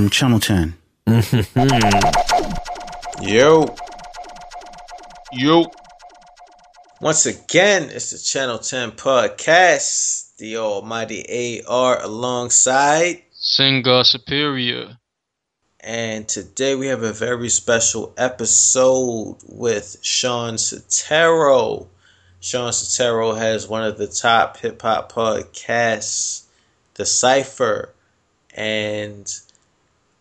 um, Channel 10. Yo. Yo. Once again, it's the Channel 10 podcast. The almighty AR alongside Singer Superior. And today we have a very special episode with Shawn Setaro. Shawn Setaro has one of the top hip hop podcasts, The Cypher, and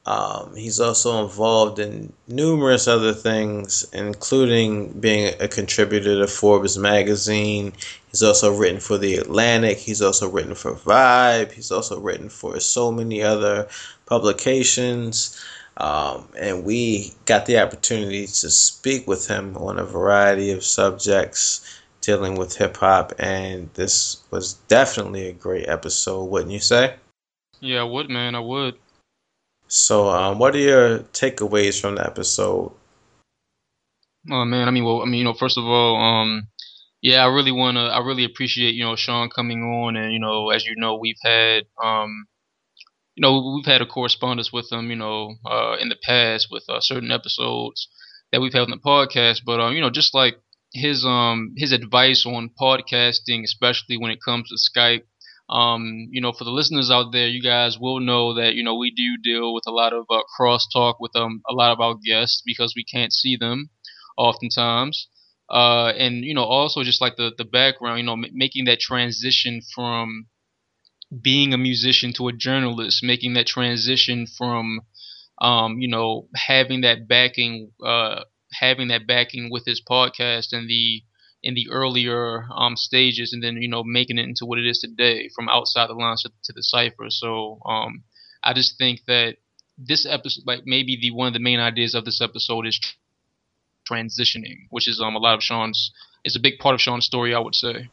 um, he's also involved in numerous other things, including being a contributor to Forbes magazine. He's also written for The Atlantic. He's also written for Vibe. He's also written for so many other publications. Um, and we got the opportunity to speak with him on a variety of subjects dealing with hip hop. And this was definitely a great episode, wouldn't you say? Yeah, I would, man. I would. So, um, what are your takeaways from the episode? Oh man, I mean, well, I mean, you know, first of all, um, yeah, I really wanna, I really appreciate, you know, Shawn coming on, and you know, as you know, we've had, um, you know, we've had a correspondence with him, you know, uh, in the past with uh, certain episodes that we've had on the podcast, but um, you know, just like his um his advice on podcasting, especially when it comes to Skype, um, you know, for the listeners out there, you guys will know that you know we do deal with a lot of uh, crosstalk with um a lot of our guests because we can't see them oftentimes. Uh, and you know, also just like the the background, you know, m- making that transition from being a musician to a journalist, making that transition from um, you know, having that backing, uh, having that backing with his podcast and the in the earlier um, stages, and then you know making it into what it is today, from outside the lines to, to the cipher. So um, I just think that this episode, like maybe the one of the main ideas of this episode is transitioning, which is um a lot of Shawn's. It's a big part of Shawn's story, I would say.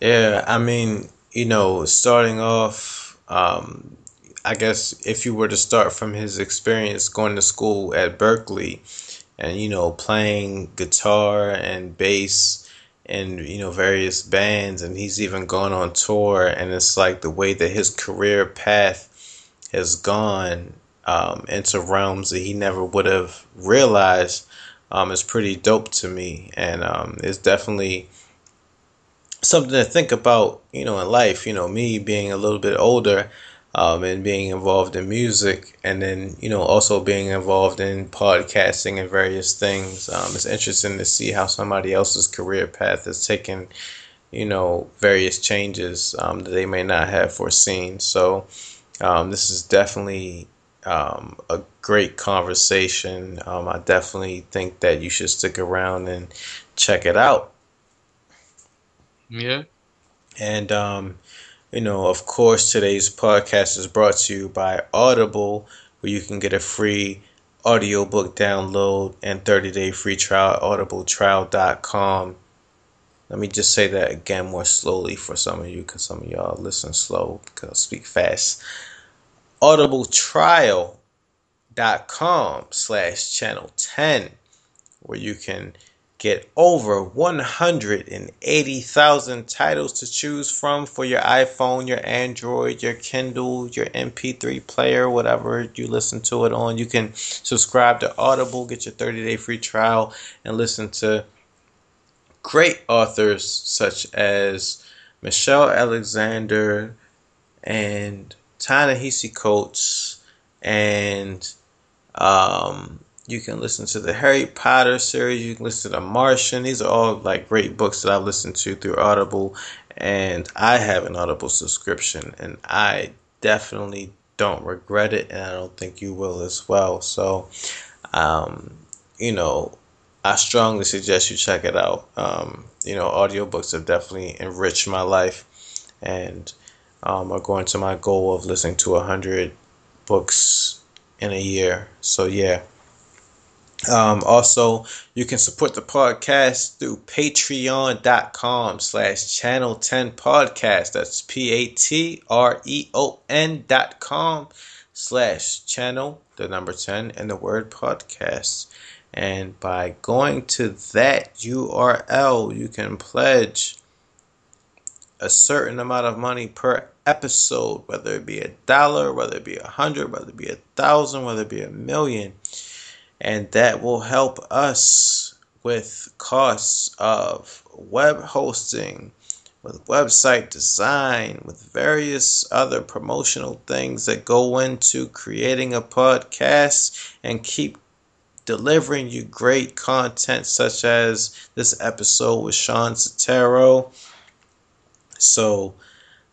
Yeah, I mean, you know, starting off, um, I guess if you were to start from his experience going to school at Berklee and you know playing guitar and bass and you know various bands and he's even gone on tour and it's like the way that his career path has gone um, into realms that he never would have realized um, is pretty dope to me. And um, it's definitely something to think about you know in life. You know me being a little bit older um, and being involved in music, and then you know also being involved in podcasting and various things. Um, it's interesting to see how somebody else's career path has taken, you know, various changes um, that they may not have foreseen. So um, this is definitely um, a great conversation. Um, I definitely think that you should stick around and check it out. Yeah. And um, you know, of course, today's podcast is brought to you by Audible, where you can get a free audiobook download and 30 day free trial audibletrial.com. Let me just say that again more slowly for some of you because some of y'all listen slow because I speak fast. audibletrial.com slash channel 10 where you can Get over 180,000 titles to choose from for your iPhone, your Android, your Kindle, your MP3 player, whatever you listen to it on. You can subscribe to Audible, get your 30 day free trial, and listen to great authors such as Michelle Alexander and Ta-Nehisi Coates and um, you can listen to the Harry Potter series. You can listen to Martian. These are all like great books that I've listened to through Audible, and I have an Audible subscription, and I definitely don't regret it, and I don't think you will as well. So, um, you know, I strongly suggest you check it out. Um, you know, audiobooks have definitely enriched my life, and um, are going to my goal of listening to a hundred books in a year. So yeah. Um, also, you can support the podcast through patreon.com slash channel 10 podcast. That's P A T R E O N dot com slash channel, the number 10, and the word podcast. And by going to that URL, you can pledge a certain amount of money per episode, whether it be a dollar, whether it be a hundred, whether it be a thousand, whether it be a million. And that will help us with costs of web hosting, with website design, with various other promotional things that go into creating a podcast and keep delivering you great content such as this episode with Shawn Setaro. So,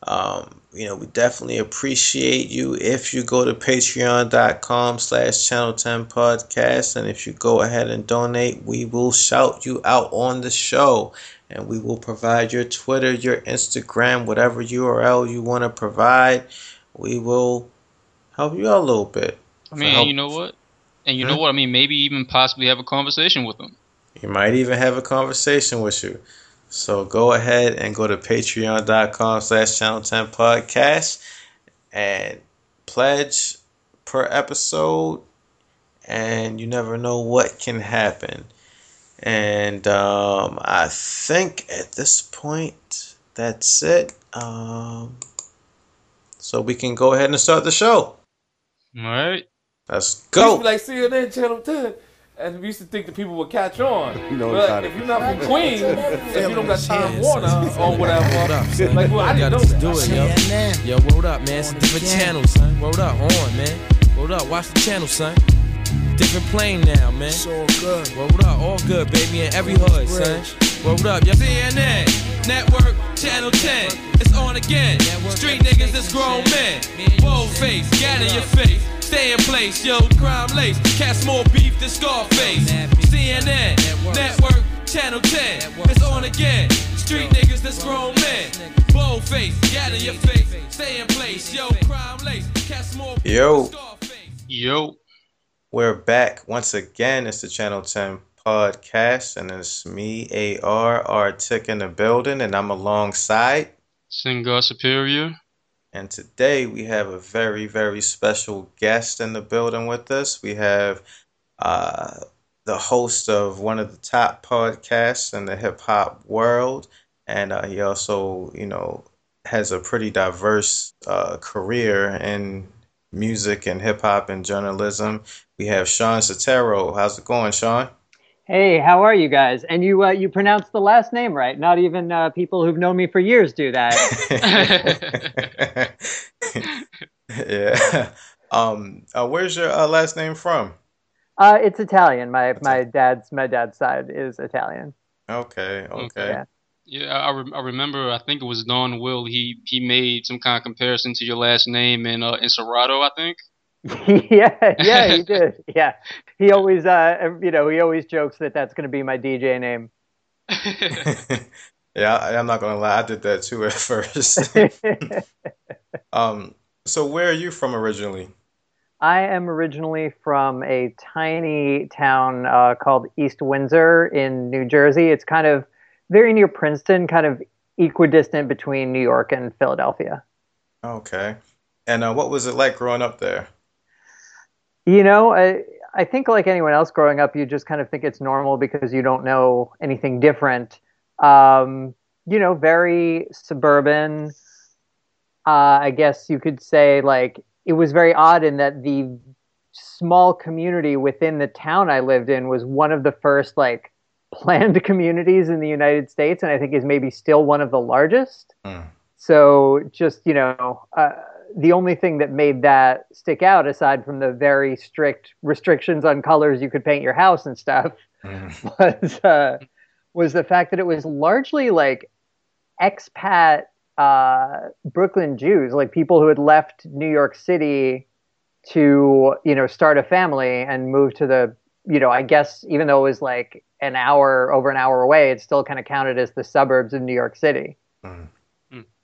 um, you know, we definitely appreciate you if you go to patreon.com slash channel 10 podcast. And if you go ahead and donate, we will shout you out on the show. And we will provide your Twitter, your Instagram, whatever URL you want to provide. We will help you out a little bit. I mean, you know what? And you hmm? know what? I mean, maybe even possibly have a conversation with them. You might even have a conversation with you. So go ahead and go to patreon.com slash channel 10 podcast and pledge per episode and you never know what can happen. And um, I think at this point that's it. Um, so we can go ahead and start the show. All right. Let's go. Like CNN Channel 10 and we used to think that people would catch on. You know, but if you're not from Queens, if you don't got Time Warner or whatever, like, well, I didn't know that. do it, yo. Yo, word up, man. It's a different channel, son. Word up, on, man. Word up, watch the channel, son. Different plane now, man. It's all good. Word up, all good, baby, in every hood, son. Word up, yo. CNN, Network, Channel 10. It's on again. Street niggas, it's grown men. Bold face, gather your face. Stay in place, yo, crime lace. Cast more beef than Scarface. CNN, Network, Channel 10. It's on again. Street niggas that's grown men. Bold face, gather your face. Stay in place, yo, crime lace. Cast more beef Yo. Yo. We're back once again. It's the Channel 10 podcast, and it's me, AR, R Tick in the building, and I'm alongside Singar Superior. And today we have a very, very special guest in the building with us. We have uh, the host of one of the top podcasts in the hip hop world. And uh, he also, you know, has a pretty diverse uh, career in music and hip hop and journalism. We have Shawn Setaro. How's it going, Shawn? Hey, how are you guys? And you uh, you pronounced the last name right. Not even uh, people who've known me for years do that. yeah. Um. Uh, where's your uh, last name from? Uh, it's Italian. My my dad's my dad's side is Italian. Okay. Okay. Yeah. Yeah, I, re- I remember. I think it was Don Will. He he made some kind of comparison to your last name in uh, in Serato. I think. yeah, yeah, he did. Yeah, he always, uh, you know, he always jokes that that's going to be my DJ name. yeah, I, am not going to lie, I did that too at first. um, so where are you from originally? I am originally from a tiny town uh, called East Windsor in New Jersey. It's kind of very near Princeton, kind of equidistant between New York and Philadelphia. Okay. And uh, what was it like growing up there? You know, I, I think like anyone else growing up, you just kind of think it's normal because you don't know anything different. Um, you know, very suburban. Uh, I guess you could say like it was very odd in that the small community within the town I lived in was one of the first like planned communities in the United States, and I think is maybe still one of the largest. Mm. So just you know, uh, the only thing that made that stick out, aside from the very strict restrictions on colors you could paint your house and stuff, mm. was uh, was the fact that it was largely like expat uh, Brooklyn Jews, like people who had left New York City to you know start a family and move to the you know I guess even though it was like an hour over an hour away, it still kind of counted as the suburbs of New York City. Mm.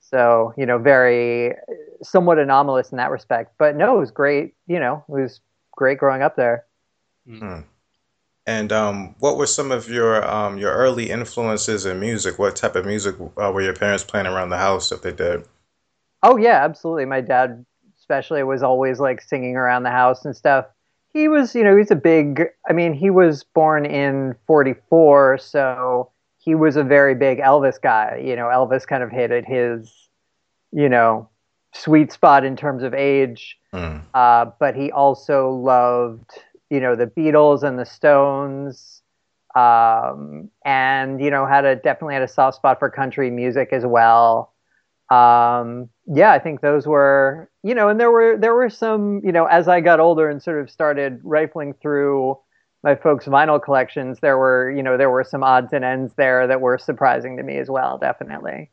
So, you know, very somewhat anomalous in that respect. But no, it was great. You know, it was great growing up there. Mm-hmm. And um, what were some of your um, your early influences in music? What type of music uh, were your parents playing around the house if they did? Oh yeah, absolutely. My dad, especially, was always like singing around the house and stuff. He was, you know, he's a big. I mean, he was born in '44, so he was a very big Elvis guy. You know, Elvis kind of hit at his, you know, sweet spot in terms of age. Mm. Uh, but he also loved, you know, the Beatles and the Stones. Um, and you know, had a definitely had a soft spot for country music as well. Um, yeah, I think those were, you know, and there were there were some, you know, as I got older and sort of started rifling through my folks' vinyl collections, there were, you know, there were some odds and ends there that were surprising to me as well, definitely.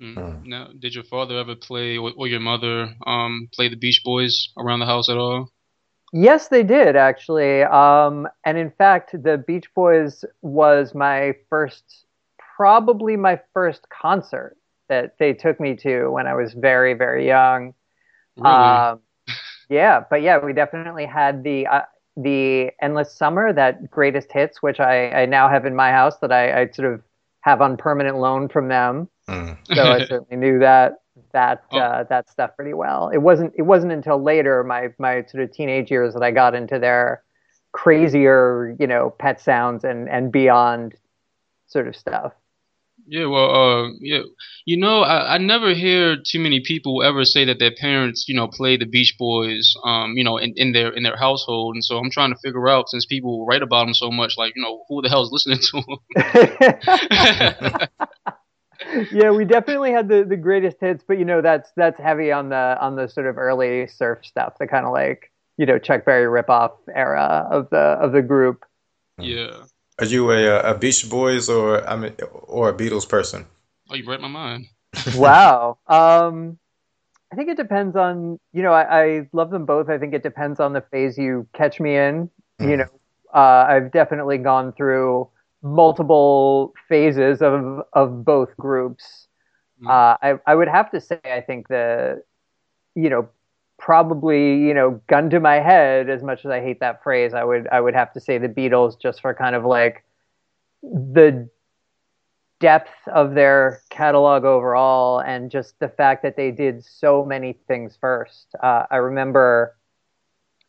Mm. Now, did your father ever play, or your mother, um, play the Beach Boys around the house at all? Yes, they did actually. Um, and in fact, the Beach Boys was my first, probably my first concert that they took me to when I was very, very young. Really? Um, yeah, but yeah, we definitely had the uh, the Endless Summer, that greatest hits, which I, I now have in my house that I, I sort of have on permanent loan from them. Mm. So I certainly knew that that oh. uh, that stuff pretty well. It wasn't it wasn't until later my my sort of teenage years that I got into their crazier, you know, pet sounds and and beyond sort of stuff. Yeah, well, uh, yeah, you know, I, I never hear too many people ever say that their parents, you know, play the Beach Boys, um, you know, in, in their in their household, and so I'm trying to figure out since people write about them so much, like, you know, who the hell is listening to them? yeah, we definitely had the the greatest hits, but you know, that's that's heavy on the on the sort of early surf stuff, the kind of like you know Chuck Berry ripoff era of the of the group. Yeah. Are you a, a Beach Boys or I mean or a Beatles person? Oh, you read my mind. wow. Um, I think it depends on you know I, I, love them both. I think it depends on the phase you catch me in. Mm. You know, uh, I've definitely gone through multiple phases of of both groups. Mm. Uh, I I would have to say I think the you know probably you know gun to my head as much as i hate that phrase i would i would have to say the beatles just for kind of like the depth of their catalog overall and just the fact that they did so many things first. Uh, i remember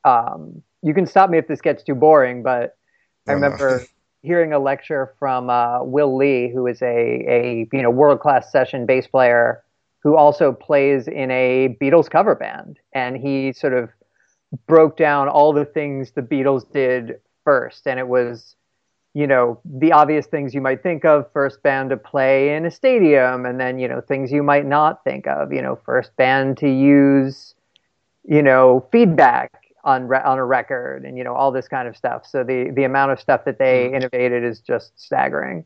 um, you can stop me if this gets too boring but i remember hearing a lecture from uh, will lee who is a, a you know world class session bass player who also plays in a Beatles cover band. And he sort of broke down all the things the Beatles did first. And it was, you know, the obvious things you might think of first band to play in a stadium, and then, you know, things you might not think of, you know, first band to use, you know, feedback on re- on a record and you know all this kind of stuff so the the amount of stuff that they mm. innovated is just staggering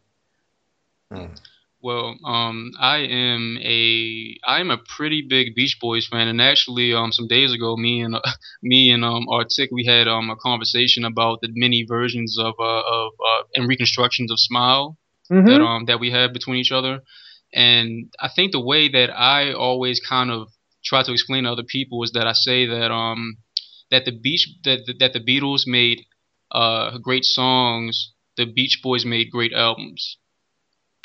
mm. Well, um, I am a I am a pretty big Beach Boys fan, and actually, um, some days ago, me and uh, me and um Artic, we had um a conversation about the many versions of uh of uh and reconstructions of Smile mm-hmm. that um that we had between each other, and I think the way that I always kind of try to explain to other people is that I say that um that the beach that that the Beatles made uh great songs, the Beach Boys made great albums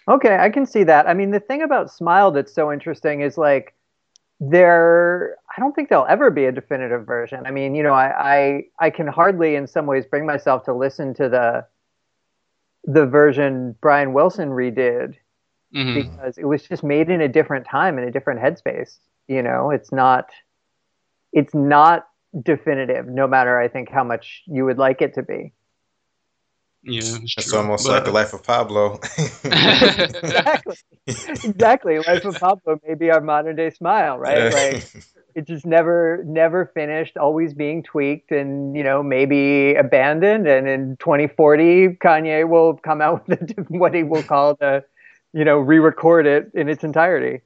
Okay, I can see that. I mean, the thing about Smile that's so interesting is like there I don't think there'll ever be a definitive version. I mean, you know, I, I I can hardly in some ways bring myself to listen to the the version Brian Wilson redid mm-hmm. because it was just made in a different time in a different headspace. You know, it's not it's not definitive no matter I think how much you would like it to be. Yeah, it's, it's almost but, like the life of Pablo. exactly, exactly. Life of Pablo may be our modern day smile, right? Yeah. Like it just never, never finished. Always being tweaked, and you know, maybe abandoned. And in 2040, Kanye will come out with what he will call the, you know, re-record it in its entirety.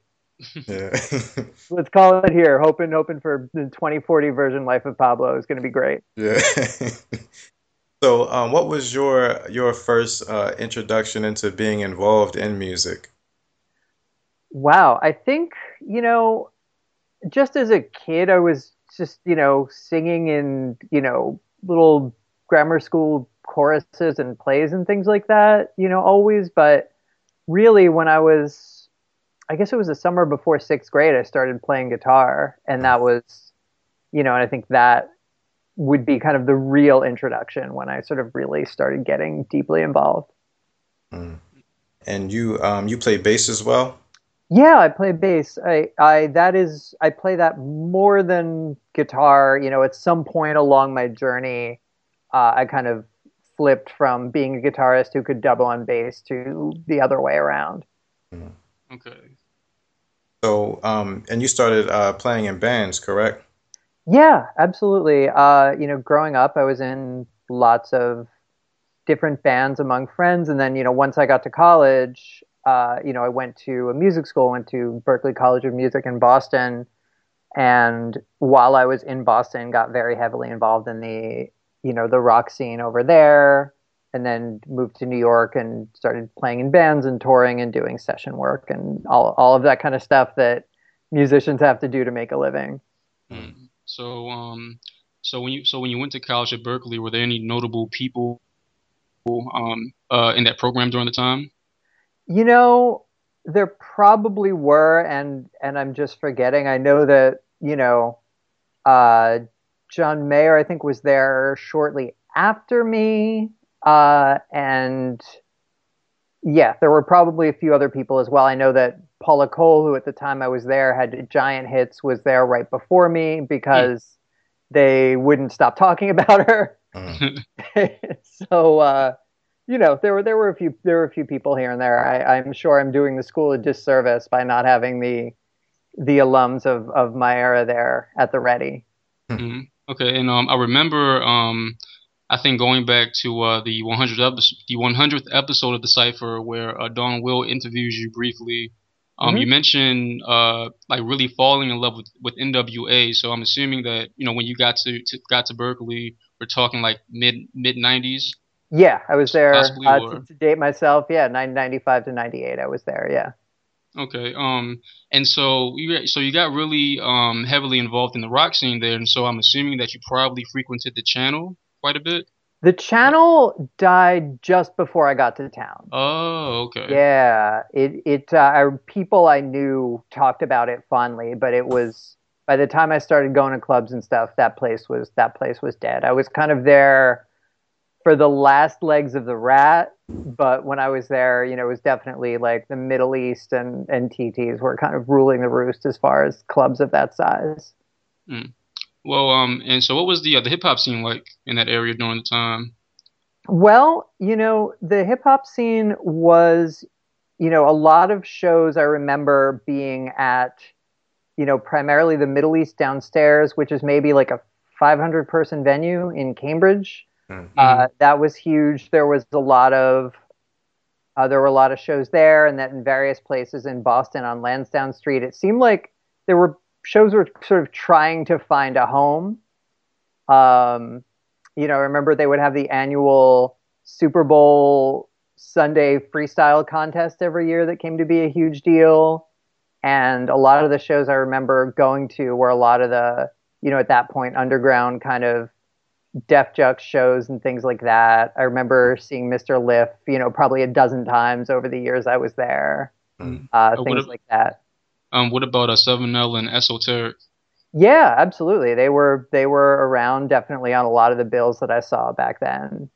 Yeah. Let's call it here. Hoping, hoping for the 2040 version Life of Pablo is going to be great. Yeah. So, um, what was your your first uh, introduction into being involved in music? Wow, I think you know, just as a kid, I was just you know singing in you know little grammar school choruses and plays and things like that. You know, always, but really, when I was, I guess it was the summer before sixth grade, I started playing guitar, and that was, you know, and I think that would be kind of the real introduction when I sort of really started getting deeply involved. Mm. And you um, you play bass as well. Yeah, I play bass. I, I that is I play that more than guitar. You know, at some point along my journey, uh, I kind of flipped from being a guitarist who could double on bass to the other way around. Hmm. Okay. So, um, and you started uh, playing in bands, correct? Yeah, absolutely. Uh, you know, growing up, I was in lots of different bands among friends, and then you know, once I got to college, uh, you know, I went to a music school, went to Berklee College of Music in Boston, and while I was in Boston, got very heavily involved in the you know the rock scene over there, and then moved to New York and started playing in bands and touring and doing session work and all all of that kind of stuff that musicians have to do to make a living. Mm. So, um, so when you so when you went to college at Berklee, were there any notable people um, uh, in that program during the time? You know, there probably were, and and I'm just forgetting. I know that you know, uh, John Mayer, I think, was there shortly after me, uh, and yeah, there were probably a few other people as well. I know that Paula Cole, who at the time I was there had giant hits, was there right before me because mm. they wouldn't stop talking about her. Mm. so uh, you know, there were there were a few there were a few people here and there. I, I'm sure I'm doing the school a disservice by not having the the alums of, of my era there at the ready. Mm-hmm. Okay, and um, I remember um, I think going back to uh, the 100th episode, the 100th episode of the Cipher, where uh, Don Will interviews you briefly. Um, mm-hmm. You mentioned uh, like really falling in love with, with NWA. So I'm assuming that you know when you got to, to got to Berklee, we're talking like mid mid 90s. Yeah, I was there uh, to, to, date myself. Yeah, 1995 to 98, I was there. Yeah. Okay. Um. And so you so you got really um heavily involved in the rock scene there, and so I'm assuming that you probably frequented the channel quite a bit. The channel died just before I got to town. Oh, okay. Yeah, it it uh, people I knew talked about it fondly, but it was by the time I started going to clubs and stuff, that place was that place was dead. I was kind of there for the last legs of the rat, but when I was there, you know, it was definitely like the Middle East and, and TTs were kind of ruling the roost as far as clubs of that size. Mm. Well, um, and so what was the uh, the hip hop scene like in that area during the time? Well, you know, the hip hop scene was, you know, a lot of shows I remember being at, you know, primarily the Middle East downstairs, which is maybe like a 500 person venue in Cambridge. Mm-hmm. Uh, that was huge. There was a lot of uh, there were a lot of shows there, and that in various places in Boston on Lansdowne Street. It seemed like there were shows were sort of trying to find a home. Um, you know, I remember they would have the annual Super Bowl Sunday freestyle contest every year that came to be a huge deal. And a lot of the shows I remember going to were a lot of the, you know, at that point, underground kind of Def Jux shows and things like that. I remember seeing Mr. Lif, you know, probably a dozen times over the years I was there. Mm. Uh, things like that. Um, what about a Seven L and Esoteric? Yeah, absolutely. They were they were around definitely on a lot of the bills that I saw back then.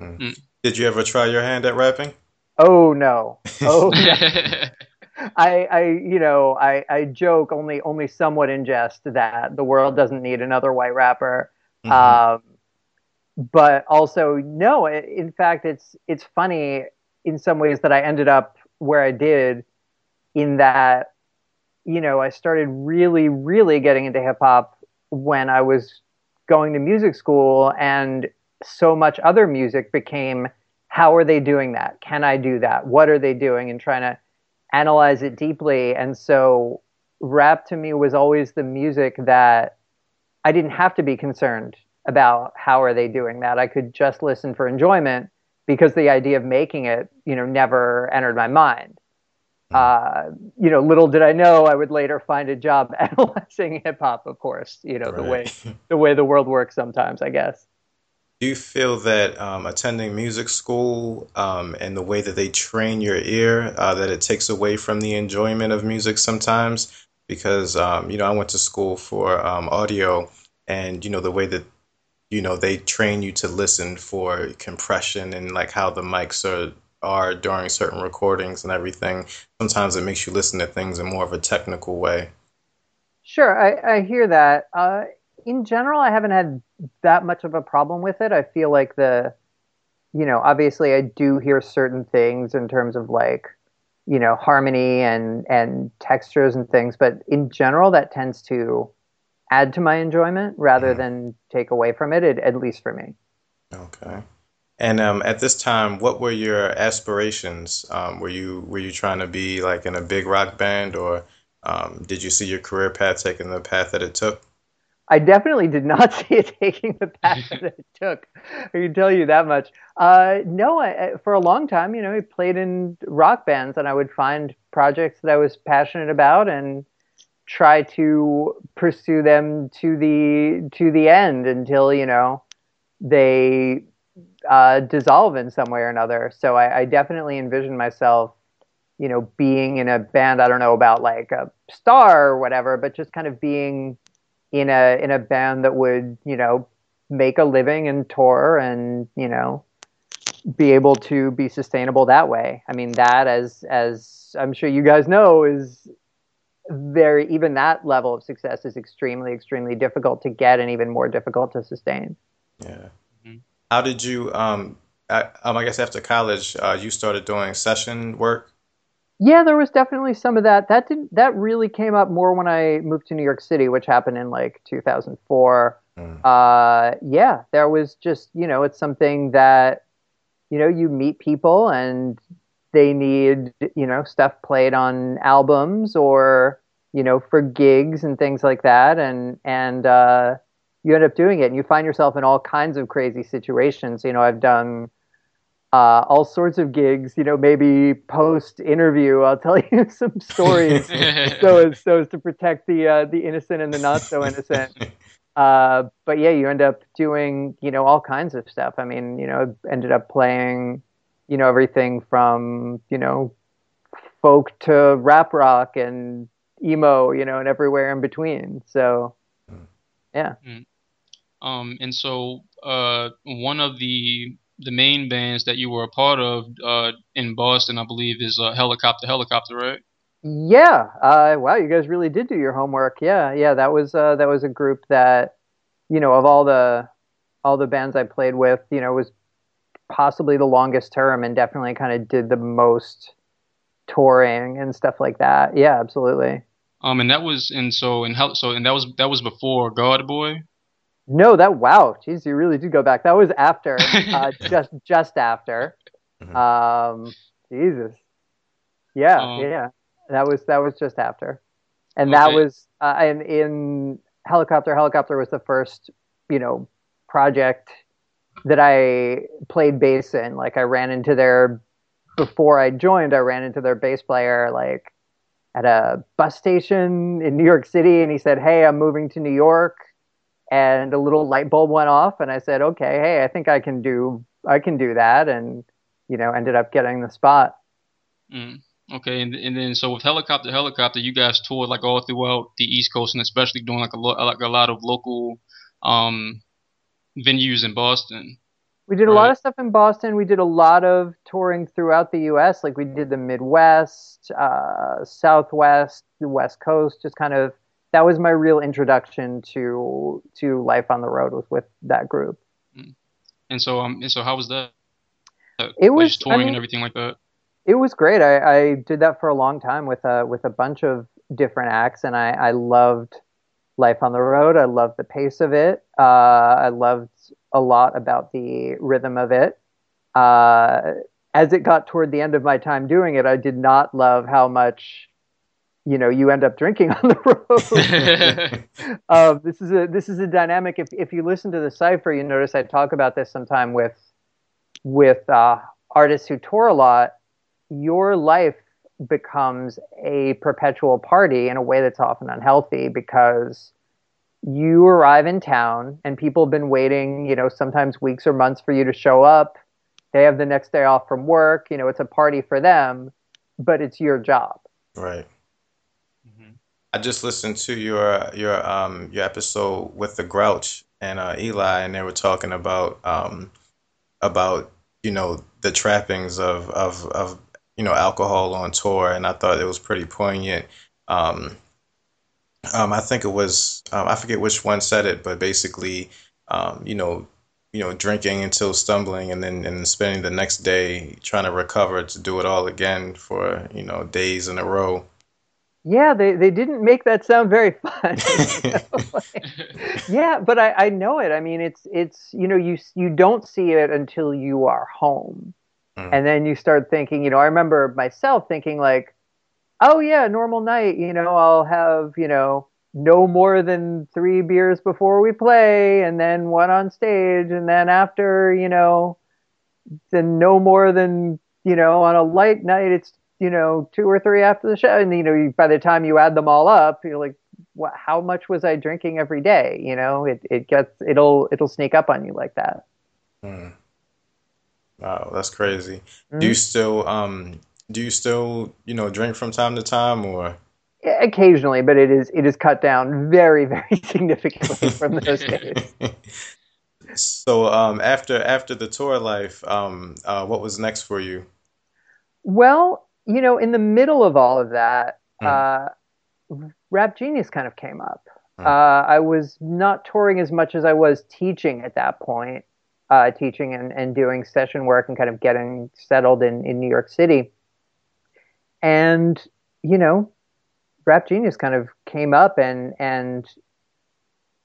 Mm. Mm. Did you ever try your hand at rapping? Oh no. Oh no. I, I, you know, I, I joke only, only somewhat in jest that the world doesn't need another white rapper. Mm-hmm. Um, but also, no. In fact, it's it's funny in some ways that I ended up where I did, in that you know, I started really, really getting into hip hop when I was going to music school, and so much other music became how are they doing that? Can I do that? What are they doing? And trying to analyze it deeply. And so, rap to me was always the music that I didn't have to be concerned about how are they doing that. I could just listen for enjoyment because the idea of making it, you know, never entered my mind uh, you know, little did I know I would later find a job analyzing hip hop. Of course, you know right. the way the way the world works sometimes. I guess. Do you feel that um, attending music school um, and the way that they train your ear uh, that it takes away from the enjoyment of music sometimes? Because um, you know, I went to school for um, audio, and you know the way that you know they train you to listen for compression and like how the mics are are during certain recordings and everything. Sometimes it makes you listen to things in more of a technical way. Sure, I, I hear that. Uh, in general, I haven't had that much of a problem with it. I feel like the, you know, obviously I do hear certain things in terms of like, you know, harmony and and textures and things, but in general, that tends to add to my enjoyment rather mm-hmm. than take away from it, it, at least for me. Okay. And um, at this time, what were your aspirations? Um, were you were you trying to be like in a big rock band, or um, did you see your career path taking the path that it took? I definitely did not see it taking the path that it took. I can tell you that much. Uh, no, I, for a long time, you know, I played in rock bands, and I would find projects that I was passionate about and try to pursue them to the to the end until you know they uh, dissolve in some way or another. So I, I definitely envision myself, you know, being in a band. I don't know about like a star or whatever, but just kind of being in a in a band that would you know make a living and tour and you know be able to be sustainable that way. I mean that as as I'm sure you guys know is very even that level of success is extremely extremely difficult to get and even more difficult to sustain. Yeah. How did you um I, um, I guess after college uh, you started doing session work? Yeah, there was definitely some of that. That didn't. that really came up more when I moved to New York City, which happened in like 2004. Mm. Uh, yeah, there was just you know it's something that you know you meet people and they need you know stuff played on albums or you know for gigs and things like that, and and uh, you end up doing it and you find yourself in all kinds of crazy situations. You know, I've done uh, all sorts of gigs. You know, maybe post interview, I'll tell you some stories so as so as to protect the uh, the innocent and the not so innocent. Uh, but yeah, you end up doing you know all kinds of stuff. I mean, you know, ended up playing you know everything from you know folk to rap rock and emo, you know, and everywhere in between. So yeah. Mm. Um, and so uh, one of the the main bands that you were a part of uh, in Boston, I believe, is uh, Helicopter Helicopter, right? Yeah. Uh, wow, you guys really did do your homework. Yeah, yeah. That was uh, that was a group that, you know, of all the all the bands I played with, you know, was possibly the longest term and definitely kind of did the most touring and stuff like that. Yeah, absolutely. Um, and that was and so and how so and that was that was before God Boy. No, that wow, jeez, you really did go back. That was after, uh, just just after. Mm-hmm. Um, Jesus, yeah, um, yeah, that was that was just after, and okay. that was uh, and in helicopter. Helicopter was the first, you know, project that I played bass in. Like I ran into their before I joined. I ran into their bass player like at a bus station in New York City, and he said, "Hey, I'm moving to New York." And a little light bulb went off and I said, okay, hey, I think I can do, I can do that. And, you know, ended up getting the spot. Mm, okay. And, and then, so with helicopter, helicopter, you guys toured like all throughout the East coast and especially doing like a, lo- like a lot of local, um, venues in Boston. We did a right? lot of stuff in Boston. We did a lot of touring throughout the U.S. Like we did the Midwest, uh, Southwest, the West Coast, just kind of that was my real introduction to to life on the road was with that group. Mm. And so um and so how was that? Uh, it was touring I mean, and everything like that. It was great. I, I did that for a long time with a with a bunch of different acts, and I, I loved life on the road. I loved the pace of it. Uh, I loved a lot about the rhythm of it. Uh, as it got toward the end of my time doing it, I did not love how much you know you end up drinking on the road. um, this is a this is a dynamic. If if you listen to the cipher, you notice I talk about this sometime with with uh, artists who tour a lot. Your life becomes a perpetual party in a way that's often unhealthy because you arrive in town and people have been waiting, you know, sometimes weeks or months for you to show up. They have the next day off from work. You know, it's a party for them, but it's your job. Right. I just listened to your your um your episode with the Grouch and uh, Eli, and they were talking about um about you know the trappings of of of you know alcohol on tour, and I thought it was pretty poignant. Um, um, I think it was um, I forget which one said it, but basically, um, you know, you know, drinking until stumbling, and then and spending the next day trying to recover to do it all again for you know days in a row. Yeah, they, they didn't make that sound very fun. yeah, but I, I know it. I mean, it's it's you know you you don't see it until you are home, mm. and then you start thinking. You know, I remember myself thinking like, oh yeah, normal night. You know, I'll have you know no more than three beers before we play, and then one on stage, and then after you know, then no more than you know on a light night it's you know, two or three after the show. And, you know, by the time you add them all up, you're like, what, how much was I drinking every day? You know, it, it gets, it'll, it'll sneak up on you like that. Mm. Wow. That's crazy. Mm-hmm. Do you still, um, do you still, you know, drink from time to time or? Occasionally, but it is, it is cut down very, very significantly from those days. So, um, after, after the tour life, um, uh, what was next for you? Well, you know, in the middle of all of that, mm. uh, Rap Genius kind of came up. Mm. Uh, I was not touring as much as I was teaching at that point, uh, teaching and, and doing session work and kind of getting settled in, in New York City. And, you know, Rap Genius kind of came up and, and,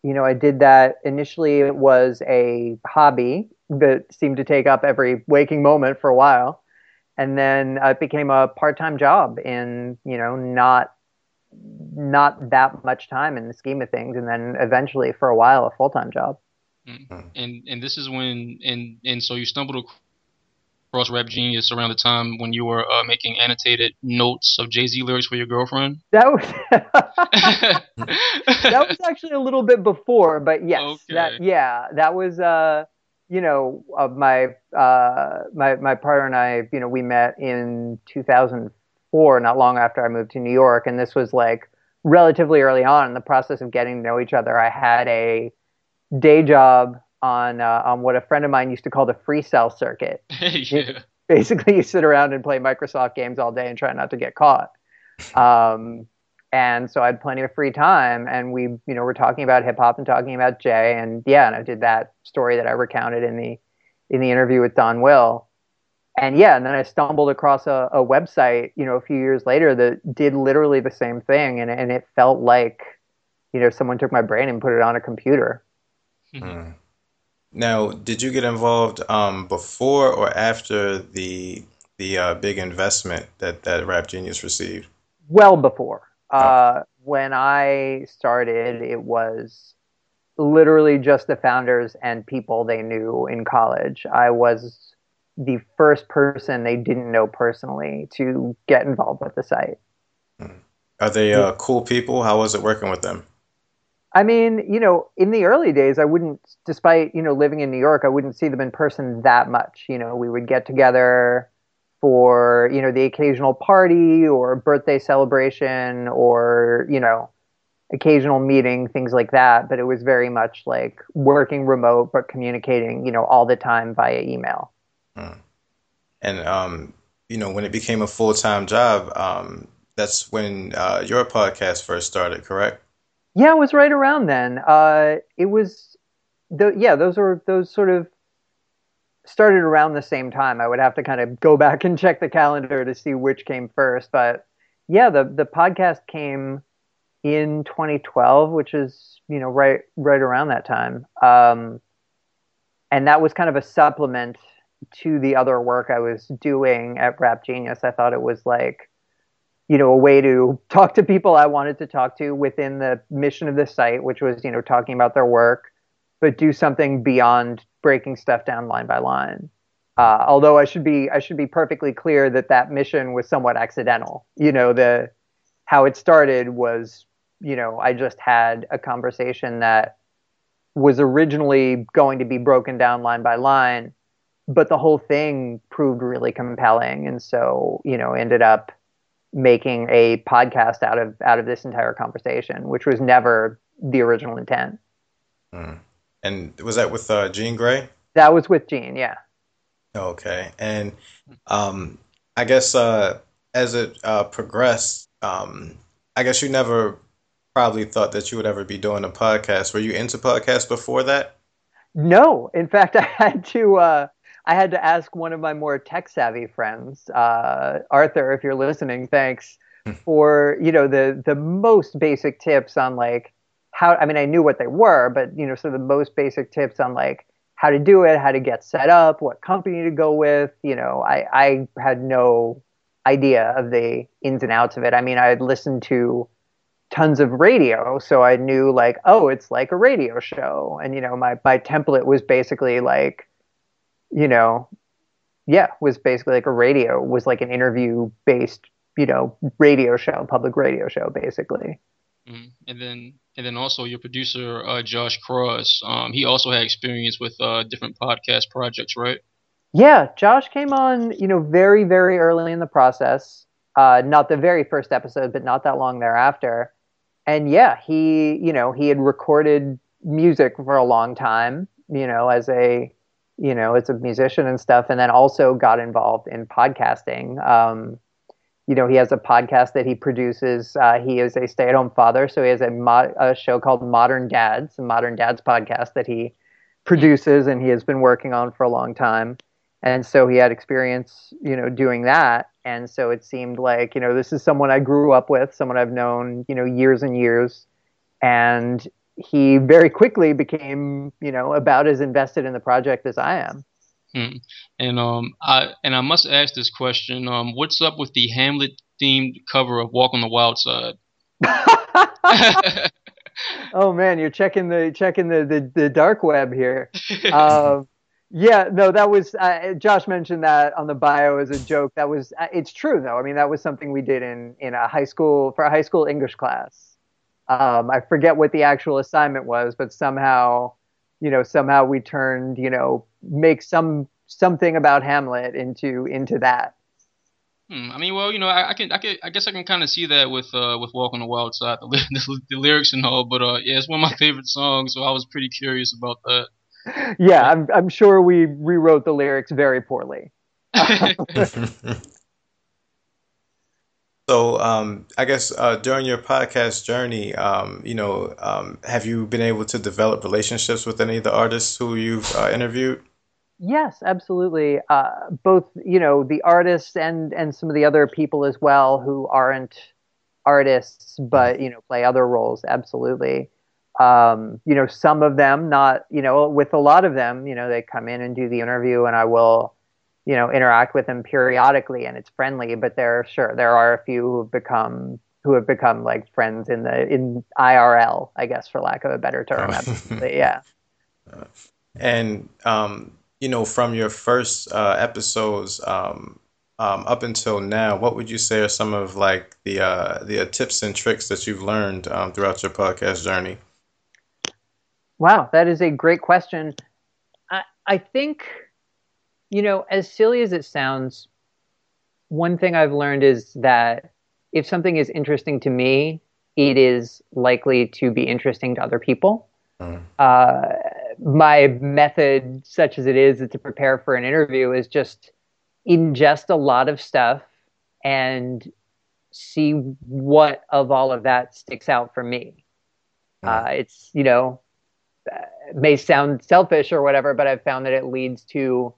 you know, I did that initially. It was a hobby that seemed to take up every waking moment for a while and then uh, it became a part-time job in you know not not that much time in the scheme of things and then eventually for a while a full-time job mm-hmm. and and this is when and and so you stumbled across rap genius around the time when you were uh, making annotated notes of jay-z lyrics for your girlfriend that was that was actually a little bit before but yes okay. that yeah that was uh you know, uh, my uh, my my partner and I, you know, we met in 2004, not long after I moved to New York, and this was like relatively early on in the process of getting to know each other. I had a day job on uh, on what a friend of mine used to call the free cell circuit. yeah. Basically, you sit around and play Microsoft games all day and try not to get caught. Um, and so I had plenty of free time, and we, you know, were talking about hip hop and talking about Jay, and yeah, and I did that story that I recounted in the in the interview with Don Will, and yeah, and then I stumbled across a, a website, you know, a few years later that did literally the same thing, and and it felt like, you know, someone took my brain and put it on a computer. Mm. Now, did you get involved um, before or after the the uh, big investment that that Rap Genius received? Well before. Uh, when I started, it was literally just the founders and people they knew in college. I was the first person they didn't know personally to get involved with the site. Hmm. Are they uh, cool people? How was it working with them? I mean, you know, in the early days, I wouldn't, despite, you know, living in New York, I wouldn't see them in person that much. You know, we would get together for you know the occasional party or birthday celebration or you know occasional meeting things like that. But it was very much like working remote but communicating you know all the time via email. Hmm. and um you know when it became a full-time job um that's when uh, your podcast first started correct? Yeah it was right around then. Uh it was the yeah those were those sort of started around the same time. I would have to kind of go back and check the calendar to see which came first. But yeah, the the podcast came in 2012, which is you know right right around that time. Um, and that was kind of a supplement to the other work I was doing at Rap Genius. I thought it was like you know a way to talk to people I wanted to talk to within the mission of the site, which was you know talking about their work, but do something beyond breaking stuff down line by line. Uh, although I should be I should be perfectly clear that that mission was somewhat accidental. You know, the how it started was you know I just had a conversation that was originally going to be broken down line by line, but the whole thing proved really compelling, and so you know ended up making a podcast out of out of this entire conversation, which was never the original intent. Mm. And was that with uh, Jean Grae? That was with Jean, yeah. Okay, and um, I guess uh, as it uh, progressed, um, I guess you never probably thought that you would ever be doing a podcast. Were you into podcasts before that? No, in fact, I had to. Uh, I had to ask one of my more tech savvy friends, uh, Arthur, if you're listening, thanks hmm. for you know the the most basic tips on like how. I mean, I knew what they were, but you know, sort of the most basic tips on like how to do it, how to get set up, what company to go with. You know, I I had no idea of the ins and outs of it. I mean, I had listened to tons of radio so i knew like oh it's like a radio show and you know my my template was basically like you know yeah was basically like a radio was like an interview based you know radio show public radio show basically mm-hmm. and then and then also your producer uh, josh cross um, he also had experience with uh, different podcast projects right yeah josh came on you know very very early in the process uh, not the very first episode but not that long thereafter and yeah, he, you know, he had recorded music for a long time, you know, as a, you know, as a musician and stuff, and then also got involved in podcasting. Um, you know, he has a podcast that he produces. Uh, he is a stay-at-home father, so he has a, a show called Modern Dads, a Modern Dads podcast that he produces, and he has been working on for a long time. And so he had experience, you know, doing that and so it seemed like you know this is someone I grew up with, someone I've known you know years and years, and he very quickly became you know about as invested in the project as I am. Hmm. And um, I and I must ask this question: um, What's up with the Hamlet themed cover of Walk on the Wild Side? oh man, you're checking the checking the the, the dark web here. Um, yeah, no, that was uh, Josh mentioned that on the bio as a joke. That was uh, it's true though. I mean, that was something we did in in a high school for a high school English class. Um, I forget what the actual assignment was, but somehow, you know, somehow we turned, you know, make some something about Hamlet into into that. Hmm, I mean, well, you know, I, I, can, I can, I guess I can kind of see that with, uh, with "Walk on the Wild Side," the, the, the lyrics and all. But uh, yeah, it's one of my favorite songs, so I was pretty curious about that yeah, I'm, I'm sure we rewrote the lyrics very poorly. so, um, I guess uh, during your podcast journey, um, you know, um, have you been able to develop relationships with any of the artists who you've uh, interviewed? Yes, absolutely. Uh, both, you know, the artists and and some of the other people as well who aren't artists but you know play other roles. Absolutely um, you know, some of them not, you know, with a lot of them, you know, they come in and do the interview and I will, you know, interact with them periodically and it's friendly, but there, sure, there are a few who have become, who have become like friends in the, in IRL, I guess, for lack of a better term. Oh. yeah. And, um, you know, from your first uh, episodes, um, um, up until now, what would you say are some of like the uh, the uh, tips and tricks that you've learned um, throughout your podcast journey? Wow, that is a great question. I, I think, you know, as silly as it sounds, one thing I've learned is that if something is interesting to me, it is likely to be interesting to other people. Mm. Uh, my method, such as it is, to prepare for an interview is just ingest a lot of stuff and see what of all of that sticks out for me. Mm. Uh, it's you know may sound selfish or whatever, but I've found that it leads to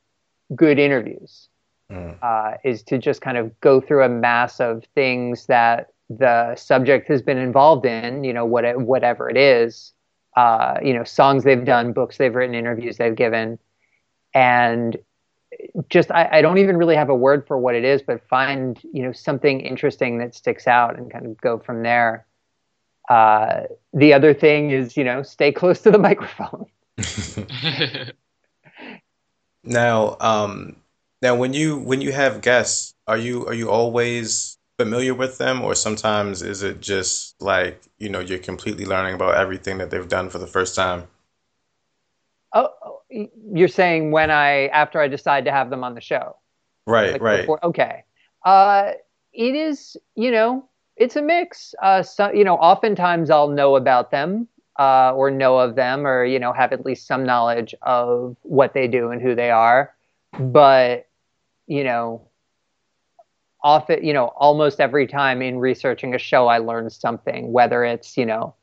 good interviews. Mm. Uh, is to just kind of go through a mass of things that the subject has been involved in, you know, what, whatever it is, uh, you know, songs they've done, books they've written, interviews they've given, and just I, I, don't even really have a word for what it is, but find you know something interesting that sticks out and kind of go from there. Uh, the other thing is, you know, stay close to the microphone. now, um, now when you when you have guests, are you are you always familiar with them, or sometimes is it just like you know you're completely learning about everything that they've done for the first time? Oh, you're saying when I after I decide to have them on the show, right? Like right. Before, okay. Uh, it is you know it's a mix. Uh, so, you know, oftentimes I'll know about them uh, or know of them or, you know, have at least some knowledge of what they do and who they are. but you know, often, you know, almost every time in researching a show, I learned something, whether it's, you know,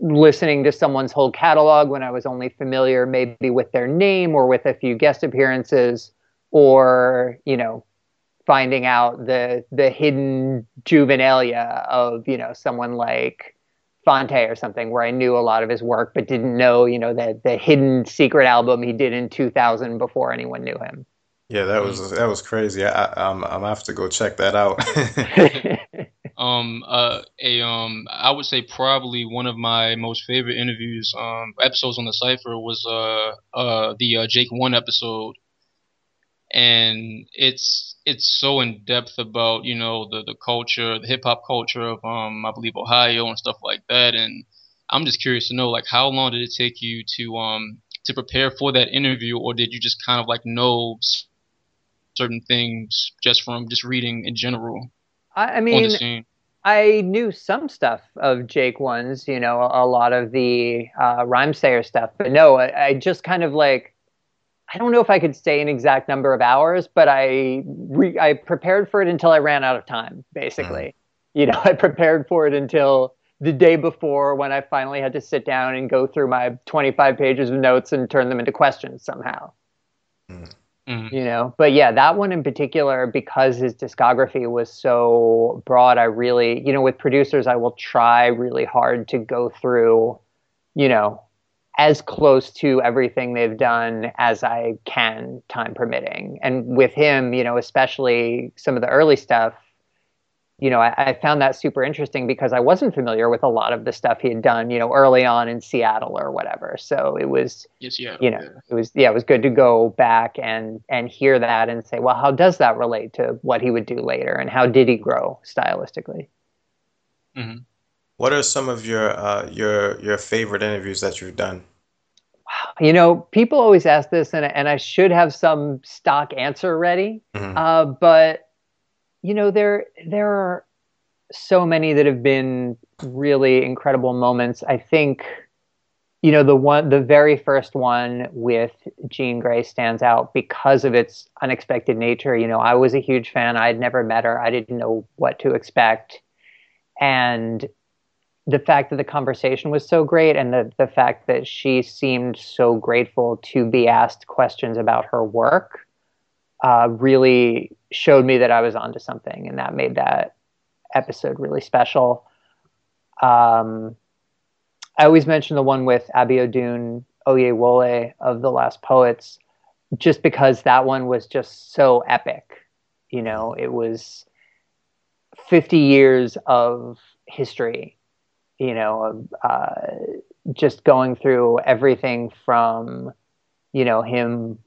listening to someone's whole catalog when I was only familiar maybe with their name or with a few guest appearances, or, you know, finding out the the hidden juvenilia of, you know, someone like Phonte or something where I knew a lot of his work but didn't know, you know, the the hidden secret album he did in 2000 before anyone knew him. Yeah, that was that was crazy. I, I'm I'm have to go check that out. um, uh, a um, I would say probably one of my most favorite interviews, um, episodes on the cipher was uh, uh, the uh, Jake One episode, and it's it's so in depth about you know the the culture, the hip hop culture of um, I believe Ohio and stuff like that, and I'm just curious to know like how long did it take you to um to prepare for that interview, or did you just kind of like know certain things just from just reading in general. I, I mean, I knew some stuff of Jake ones, you know, a, a lot of the uh, Rhymesayers stuff, but no, I, I, just kind of like, I don't know if I could say an exact number of hours, but I re- I prepared for it until I ran out of time, basically. Mm. You know, I prepared for it until the day before when I finally had to sit down and go through my 25 pages of notes and turn them into questions somehow. Mm. Mm-hmm. You know, but yeah, that one in particular, because his discography was so broad, I really, you know, with producers, I will try really hard to go through, you know, as close to everything they've done as I can, time permitting. And with him, you know, especially some of the early stuff, you know, I, I, found that super interesting because I wasn't familiar with a lot of the stuff he had done, you know, early on in Seattle or whatever. So it was, yes, yeah, you know, it was, yeah, it was good to go back and and hear that and say, well, how does that relate to what he would do later, and how did he grow stylistically? Mm-hmm. What are some of your uh, your your favorite interviews that you've done? You know, people always ask this, and and I should have some stock answer ready, mm-hmm. uh, but you know there there are so many that have been really incredible moments. I think you know the one the very first one with Jean Grae stands out because of its unexpected nature. You know, I was a huge fan. I had never met her. I didn't know what to expect. And the fact that the conversation was so great and the, the fact that she seemed so grateful to be asked questions about her work uh, really showed me that I was onto something, and that made that episode really special. Um, I always mention the one with Abiodun Oyewole of The Last Poets, just because that one was just so epic. You know, it was 50 years of history, you know, uh, just going through everything from, you know, him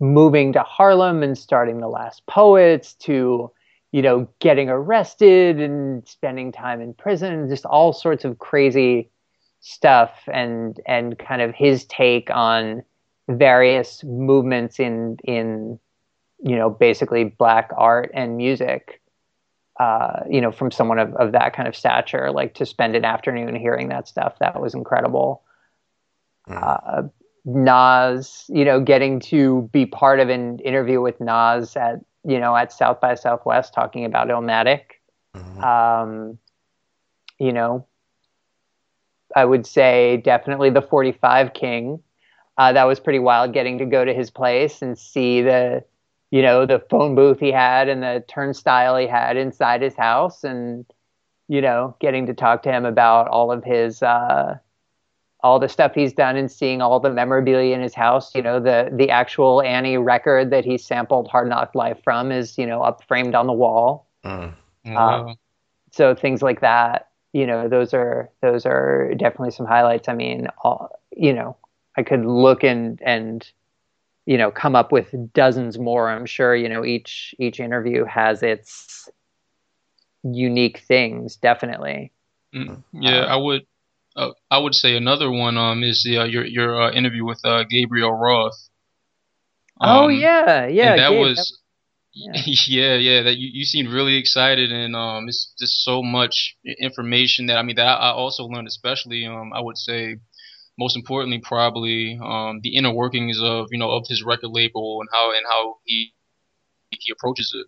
moving to Harlem and starting the last poets to you know getting arrested and spending time in prison just all sorts of crazy stuff and and kind of his take on various movements in in you know basically black art and music uh, you know from someone of, of that kind of stature like to spend an afternoon hearing that stuff that was incredible mm. uh, Nas, you know, getting to be part of an interview with Nas at, you know, at South by Southwest talking about Illmatic. Mm-hmm. Um, you know, I would say definitely the 45 King. Uh, that was pretty wild getting to go to his place and see the, you know, the phone booth he had and the turnstile he had inside his house and, you know, getting to talk to him about all of his, uh, all the stuff he's done and seeing all the memorabilia in his house. You know, the the actual Annie record that he sampled Hard Knock Life from is you know up framed on the wall. Mm. Uh, so things like that, you know, those are those are definitely some highlights. I mean, all, you know, I could look and and you know come up with dozens more. I'm sure you know each each interview has its unique things. Definitely. Mm. Yeah, uh, I would uh, I would say another one um is the, uh, your your uh, interview with uh, Gabriel Roth. Oh, um, oh yeah, yeah. that Gabe, was yeah. yeah, yeah. That you, you seemed really excited, and um, it's just so much information that I mean that I, I also learned, especially um, I would say most importantly, probably um, the inner workings of you know of his record label and how and how he he approaches it.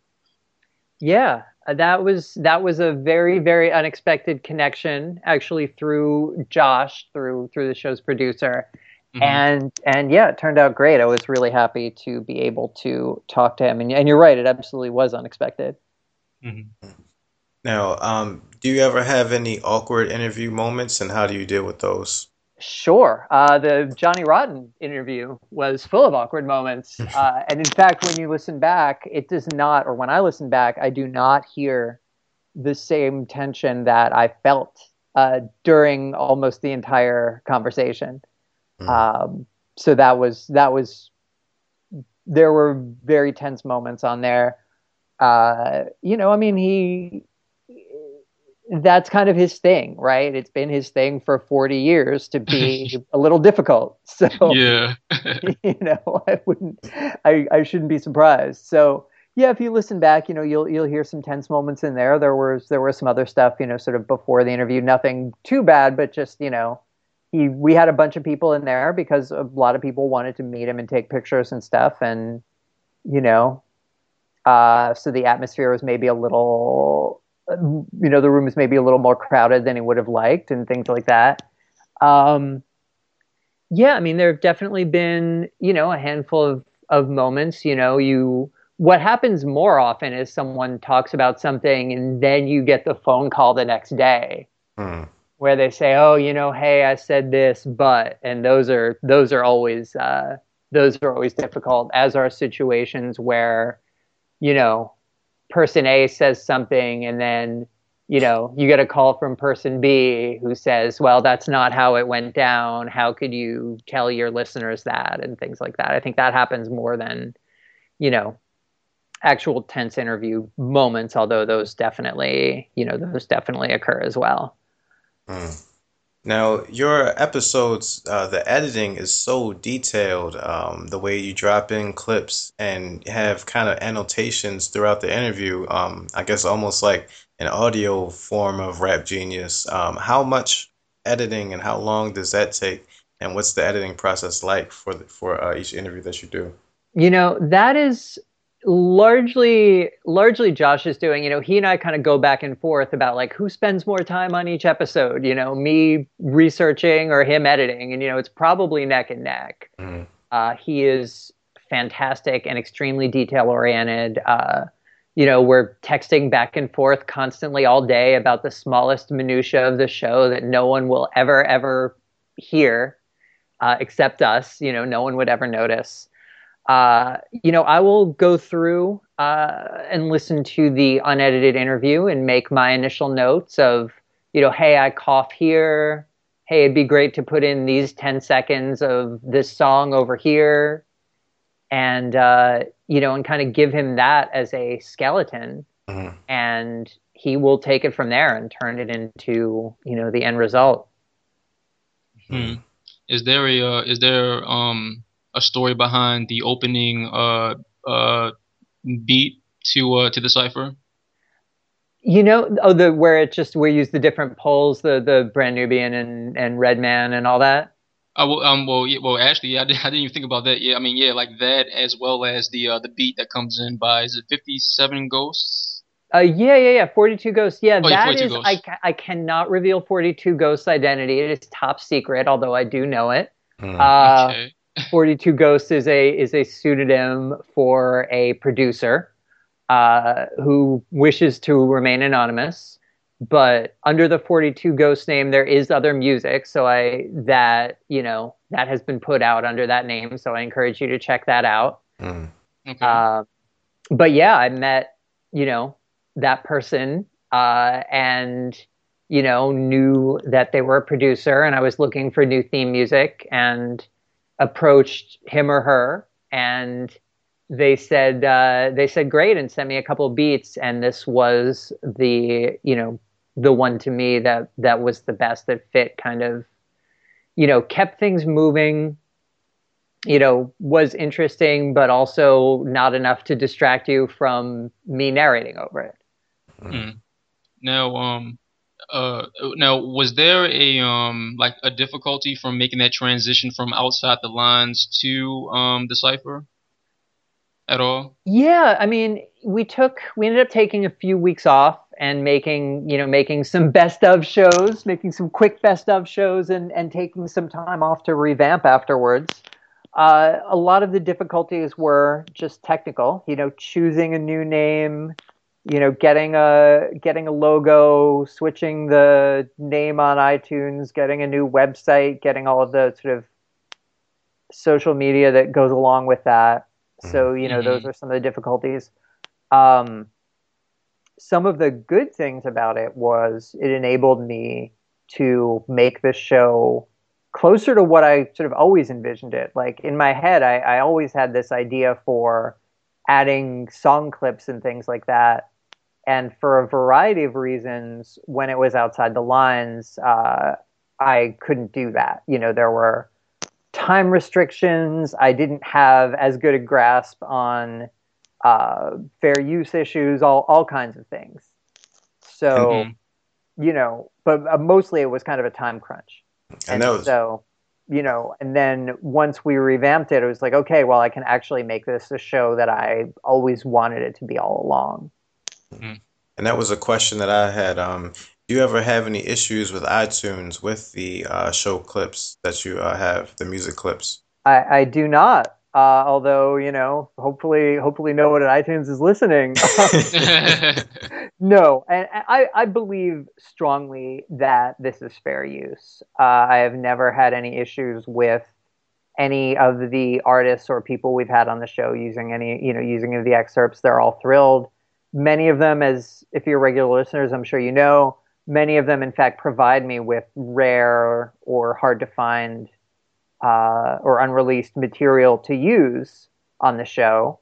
Yeah, uh, that was that was a very very unexpected connection actually through Josh through through the show's producer. Mm-hmm. And and yeah, it turned out great. I was really happy to be able to talk to him. And, and you're right, it absolutely was unexpected. Mm-hmm. Now, um, do you ever have any awkward interview moments, and how do you deal with those? Sure. Uh, the Johnny Rotten interview was full of awkward moments. Uh, and in fact, when you listen back, it does not, or when I listen back, I do not hear the same tension that I felt uh, during almost the entire conversation. Mm. Um, so that was, that was, there were very tense moments on there. Uh, you know, I mean, he, that's kind of his thing, right? It's been his thing for 40 years to be a little difficult. So, yeah, you know, I wouldn't, I, I shouldn't be surprised. So, yeah, if you listen back, you know, you'll you'll hear some tense moments in there. There was there was some other stuff, you know, sort of before the interview, nothing too bad, but just you know, he we had a bunch of people in there because a lot of people wanted to meet him and take pictures and stuff, and you know, uh, so the atmosphere was maybe a little you know the room is maybe a little more crowded than he would have liked and things like that um, yeah i mean there have definitely been you know a handful of, of moments you know you what happens more often is someone talks about something and then you get the phone call the next day mm. where they say oh you know hey i said this but and those are those are always uh, those are always difficult as are situations where you know person A says something and then you know you get a call from person B who says, "Well, that's not how it went down. How could you tell your listeners that?" and things like that. I think that happens more than you know actual tense interview moments, although those definitely, you know, those definitely occur as well. Mm. Now, your episodes, uh, the editing is so detailed. Um, the way you drop in clips and have kind of annotations throughout the interview. Um, I guess almost like an audio form of Rap Genius. Um, how much editing and how long does that take? And what's the editing process like for the, for uh, each interview that you do? You know, that is largely largely Josh is doing, you know, he and I kind of go back and forth about like who spends more time on each episode, you know, me researching or him editing. And, you know, it's probably neck and neck. Mm. Uh, he is fantastic and extremely detail oriented. Uh, you know, we're texting back and forth constantly all day about the smallest minutia of the show that no one will ever, ever hear uh, except us. You know, no one would ever notice uh, you know, I will go through uh, and listen to the unedited interview and make my initial notes of, you know, hey, I cough here. Hey, it'd be great to put in these 10 seconds of this song over here. And, uh, you know, and kind of give him that as a skeleton. Mm-hmm. And he will take it from there and turn it into, you know, the end result. Hmm. Is there a, uh, is there, um, a story behind the opening uh, uh, beat to uh, to the cipher? You know, oh, the where it just we use the different poles, the the Brand Nubian and and Redman and all that. Uh, well, um, well, yeah, well, actually, I, did, I didn't even think about that. Yeah, I mean, yeah, like that as well as the uh, the beat that comes in by is it Fifty Seven Ghosts? Uh, yeah, yeah, yeah. Forty Two Ghosts. Yeah, oh, that yeah, is. Ghosts. I I cannot reveal Forty Two Ghosts' identity. It is top secret, although I do know it. Uh, okay. 42 Ghosts is a is a pseudonym for a producer uh, who wishes to remain anonymous. But under the 42 Ghost name, there is other music. So I that you know that has been put out under that name. So I encourage you to check that out. Mm. Okay. Uh, but yeah, I met you know that person uh, and you know knew that they were a producer, and I was looking for new theme music and approached him or her and they said uh, they said great and sent me a couple beats and this was the you know the one to me that that was the best that fit kind of you know kept things moving you know was interesting but also not enough to distract you from me narrating over it mm. now um uh, now was there a um like a difficulty from making that transition from outside the lines to um cipher at all? Yeah, I mean, we took we ended up taking a few weeks off and making you know making some best of shows, making some quick best of shows, and and taking some time off to revamp afterwards. Uh, a lot of the difficulties were just technical, you know, choosing a new name, you know, getting a getting a logo, switching the name on iTunes, getting a new website, getting all of the sort of social media that goes along with that. So, you know, mm-hmm. those are some of the difficulties. Um, some of the good things about it was it enabled me to make the show closer to what I sort of always envisioned it. Like in my head, I, I always had this idea for adding song clips and things like that. And for a variety of reasons, when it was outside the lines, uh, I couldn't do that. You know, there were time restrictions. I didn't have as good a grasp on uh, fair use issues, all all kinds of things. So, mm-hmm. you know, but uh, mostly it was kind of a time crunch. And, and so, you know, and then once we revamped it, it was like, okay, well, I can actually make this a show that I always wanted it to be all along. Mm-hmm. And that was a question that I had. Um, do you ever have any issues with iTunes with the uh, show clips that you uh, have, the music clips? I, I do not. Uh, although you know, hopefully, hopefully, no one at iTunes is listening. no, and I, I believe strongly that this is fair use. Uh, I have never had any issues with any of the artists or people we've had on the show using any, you know, using of the excerpts. They're all thrilled. Many of them, as if you're regular listeners, I'm sure you know, many of them, in fact, provide me with rare or hard to find uh, or unreleased material to use on the show.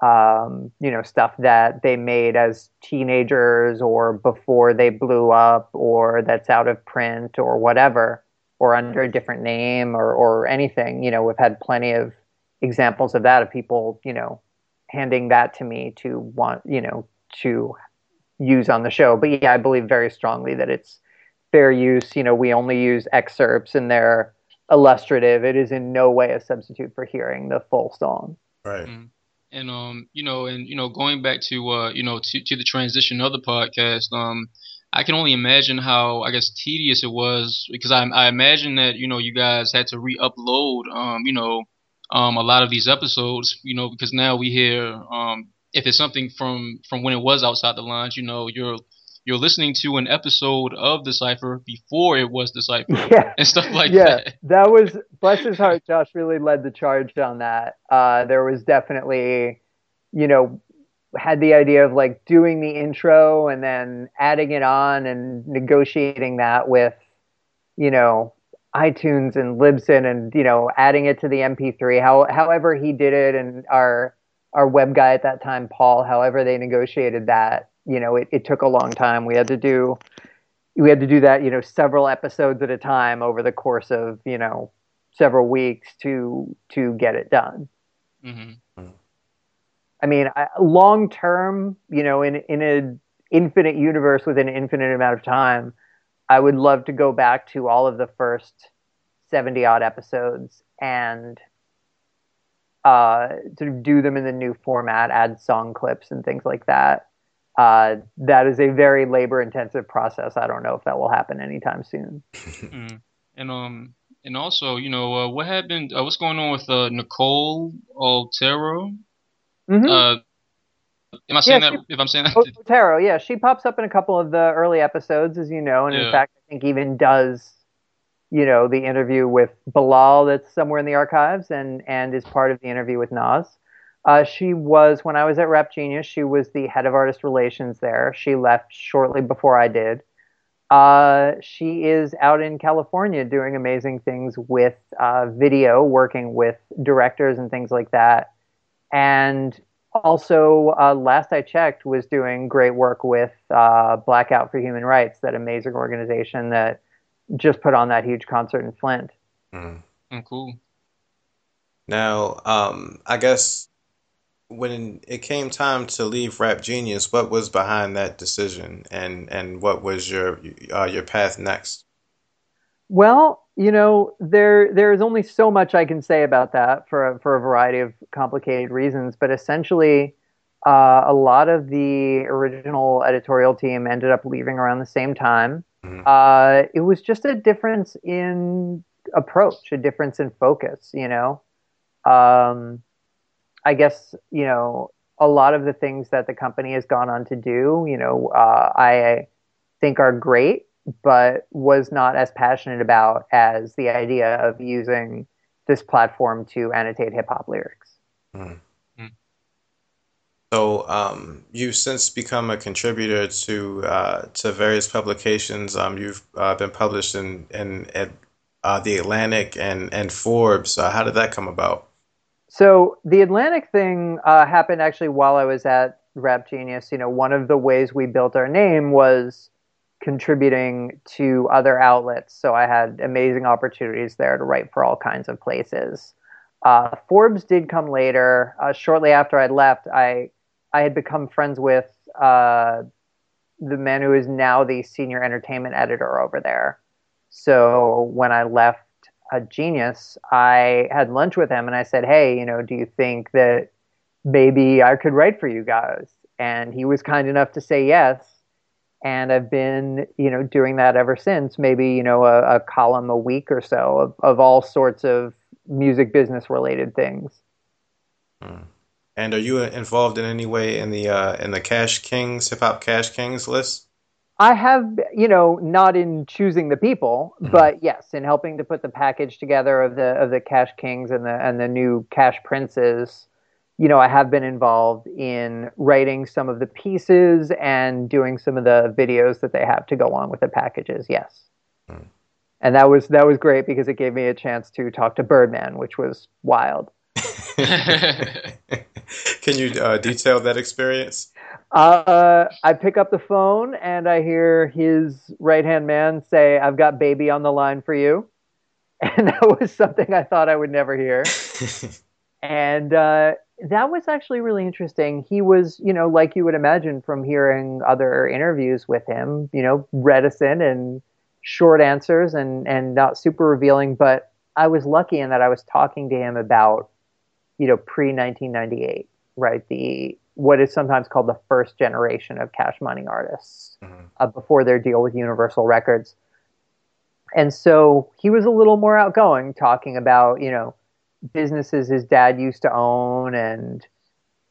Um, you know, stuff that they made as teenagers or before they blew up or that's out of print or whatever, or under a different name or, or anything. You know, we've had plenty of examples of that of people, you know, handing that to me to want, you know, to use on the show. But yeah, I believe very strongly that it's fair use. You know, we only use excerpts and they're illustrative. It is in no way a substitute for hearing the full song. Right. Mm-hmm. And um, you know, and you know, going back to uh, you know, to, to the transition of the podcast, um, I can only imagine how I guess tedious it was because I I imagine that you know you guys had to re-upload um, you know, um, a lot of these episodes, you know, because now we hear um, if it's something from from when it was outside the lines, you know, you're you're listening to an episode of the cipher before it was Decipher yeah. and stuff like yeah. that. That was bless his heart. Josh really led the charge on that. Uh, there was definitely, you know, had the idea of like doing the intro and then adding it on and negotiating that with, you know, iTunes and Libsyn and you know adding it to the MP3. How however he did it and our our web guy at that time, Paul. However they negotiated that you know, it, it took a long time. We had to do we had to do that, you know, several episodes at a time over the course of, you know, several weeks to to get it done. Mm-hmm. I mean, long term, you know, in in an infinite universe with an infinite amount of time, I would love to go back to all of the first seventy odd episodes and uh, sort of do them in the new format, add song clips and things like that uh, that is a very labor intensive process. I don't know if that will happen anytime soon. mm. And um and also you know uh, what happened? Uh, what's going on with uh, Nicole Altero? Mm-hmm. Am I saying yeah, that? She, if I'm saying that, Otero, yeah, she pops up in a couple of the early episodes, as you know, and yeah. in fact, I think even does you know the interview with Bilal that's somewhere in the archives, and and is part of the interview with Nas. Uh, she was, when I was at Rap Genius, she was the head of artist relations there. She left shortly before I did. Uh, she is out in California doing amazing things with uh, video, working with directors and things like that. And also, uh, last I checked, was doing great work with uh, Blackout for Human Rights, that amazing organization that just put on that huge concert in Flint. Mm. Oh, cool. Now, um, I guess when it came time to leave Rap Genius, what was behind that decision, and and what was your uh, your path next? Well, you know, there there is only so much I can say about that for for a variety of complicated reasons, but essentially. Uh, a lot of the original editorial team ended up leaving around the same time. Mm-hmm. Uh, it was just a difference in approach, a difference in focus. You know, um, I guess you know a lot of the things that the company has gone on to do. You know, uh, I think are great, but was not as passionate about as the idea of using this platform to annotate hip hop lyrics. Mm. So um, you've since become a contributor to uh, to various publications. Um, you've uh, been published in in, in uh, the Atlantic and and Forbes. Uh, how did that come about? So the Atlantic thing uh, happened actually while I was at Rap Genius. You know, one of the ways we built our name was contributing to other outlets. So I had amazing opportunities there to write for all kinds of places. Uh, Forbes did come later. Uh, shortly after I left, I I had become friends with uh, the man who is now the senior entertainment editor over there. So when I left a genius, I had lunch with him and I said, Hey, you know, do you think that maybe I could write for you guys? And he was kind enough to say yes. And I've been, you know, doing that ever since, maybe, you know, a, a column a week or so of, of all sorts of music business related things. Hmm. And are you involved in any way in the uh, in the Cash Kings Hip Hop Cash Kings list? I have, you know, not in choosing the people, mm-hmm. but yes, in helping to put the package together of the of the Cash Kings and the and the new Cash Princes. You know, I have been involved in writing some of the pieces and doing some of the videos that they have to go on with the packages. Yes, mm. and that was that was great because it gave me a chance to talk to Birdman, which was wild. Can you uh, detail that experience? Uh, I pick up the phone and I hear his right hand man say, I've got baby on the line for you. And that was something I thought I would never hear. and uh, that was actually really interesting. He was, you know, like you would imagine from hearing other interviews with him, you know, reticent and short answers and, and not super revealing. But I was lucky in that I was talking to him about, you know, pre 1998, right? The what is sometimes called the first generation of cash money artists mm-hmm. uh, before their deal with Universal Records. And so he was a little more outgoing, talking about, you know, businesses his dad used to own and,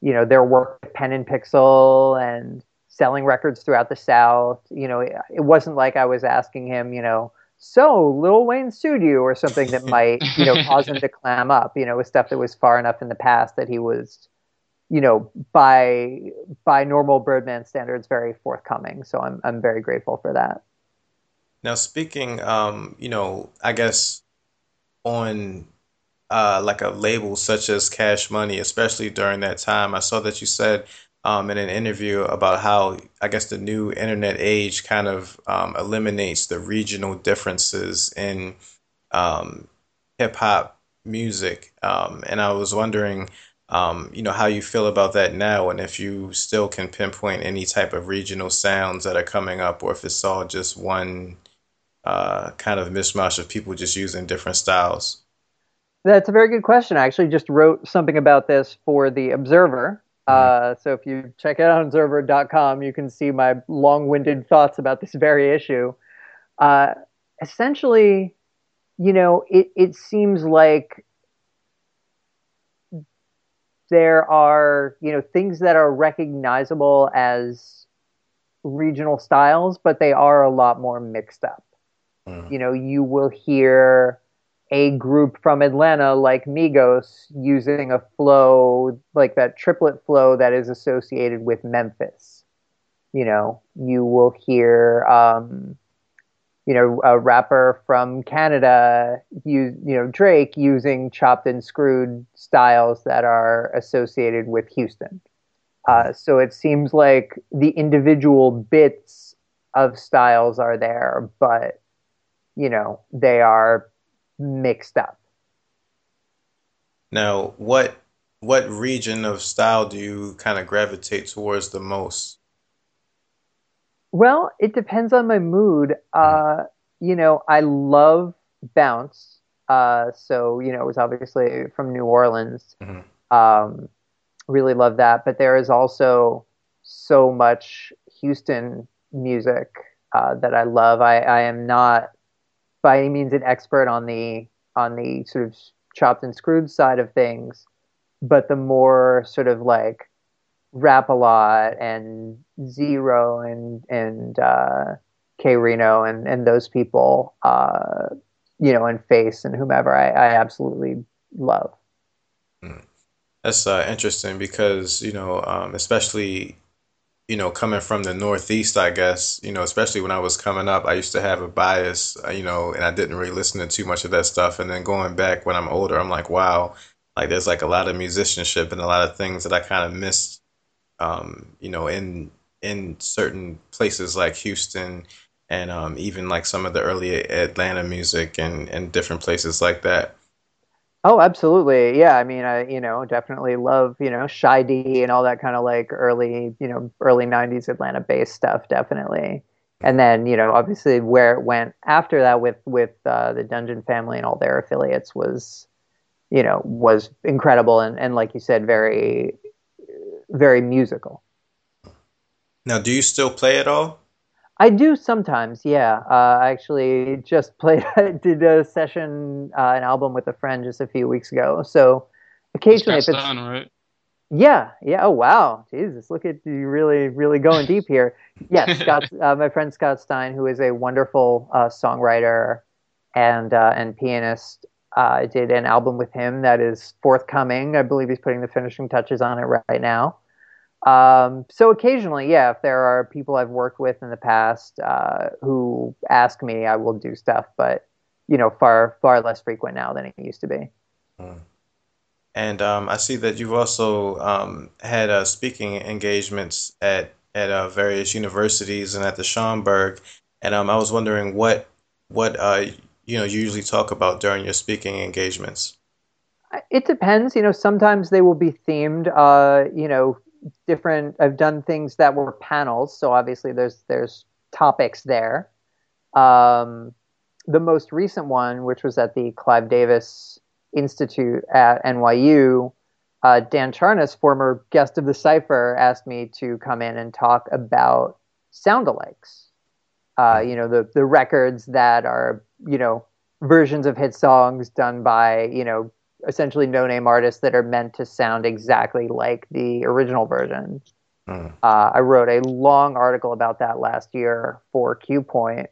you know, their work at Pen and Pixel and selling records throughout the South. You know, it, it wasn't like I was asking him, you know, so Lil Wayne sued you or something that might, you know, cause him to clam up, you know, with stuff that was far enough in the past that he was you know, by by normal Birdman standards, very forthcoming. So I'm I'm very grateful for that. Now, speaking, um, you know, I guess on uh, like a label such as Cash Money, especially during that time, I saw that you said um, in an interview about how I guess the new internet age kind of um, eliminates the regional differences in um, hip hop music, um, and I was wondering um, you know how you feel about that now, and if you still can pinpoint any type of regional sounds that are coming up, or if it's all just one uh, kind of mishmash of people just using different styles. That's a very good question. I actually just wrote something about this for the Observer. Mm-hmm. Uh, so if you check it out on observer.com, you can see my long-winded thoughts about this very issue. Uh, essentially, you know, it, it seems like there are you know things that are recognizable as regional styles, but they are a lot more mixed up. Mm. You know, you will hear a group from Atlanta like Migos using a flow like that triplet flow that is associated with Memphis. You know, you will hear um, you know, a rapper from Canada, use, you know, Drake using chopped and screwed styles that are associated with Houston. Uh, so it seems like the individual bits of styles are there, but, you know, they are mixed up. Now, what what region of style do you kind of gravitate towards the most? Well, it depends on my mood. Uh, you know, I love bounce. Uh, so you know, it was obviously from New Orleans. Mm-hmm. Um, really love that. But there is also so much Houston music uh, that I love. I, I am not by any means an expert on the on the sort of chopped and screwed side of things, but the more sort of like Rap-A-Lot and Z-Ro and and uh, K-Rino and and those people, uh, you know, and Face and whomever, I, I absolutely love. Hmm. That's uh, interesting because you know, um, especially you know, coming from the Northeast, I guess, you know, especially when I was coming up, I used to have a bias, uh, you know, and I didn't really listen to too much of that stuff. And then going back when I'm older, I'm like, wow, like there's like a lot of musicianship and a lot of things that I kind of missed, um, you know, in in certain places like Houston and um, even like some of the early Atlanta music and and different places like that. Oh, absolutely. Yeah. I mean, I, you know, definitely love, you know, Shy D and all that kind of like early, you know, early 90s Atlanta based stuff, definitely. And then, you know, obviously where it went after that with, with uh, the Dungeon family and all their affiliates was, you know, was incredible. And, and like you said, very, very musical. Now, do you still play at all? I do sometimes, yeah. Uh, I actually just played, did a session, uh, an album with a friend just a few weeks ago. So occasionally, if it's right? Yeah, yeah. Oh wow, Jesus! Look at you, really, really going deep here. Yes, Scott, uh, my friend Scott Stein, who is a wonderful uh, songwriter and uh, and pianist. I uh, did an album with him that is forthcoming. I believe he's putting the finishing touches on it right now. Um, so occasionally, yeah, if there are people I've worked with in the past uh, who ask me, I will do stuff, but you know, far far less frequent now than it used to be. Hmm. And um, I see that you've also um, had uh, speaking engagements at at uh, various universities and at the Schomburg. And um, I was wondering what what uh, you know you usually talk about during your speaking engagements. It depends. You know, sometimes they will be themed. Uh, you know, different I've done things that were panels, so obviously there's there's topics there. Um, the most recent one, which was at the Clive Davis Institute at NYU, uh, Dan Charnas, former guest of the Cipher, asked me to come in and talk about sound alikes. Uh, you know, the the records that are you know versions of hit songs done by you know essentially no name artists that are meant to sound exactly like the original version. Mm. Uh, I wrote a long article about that last year for Cuepoint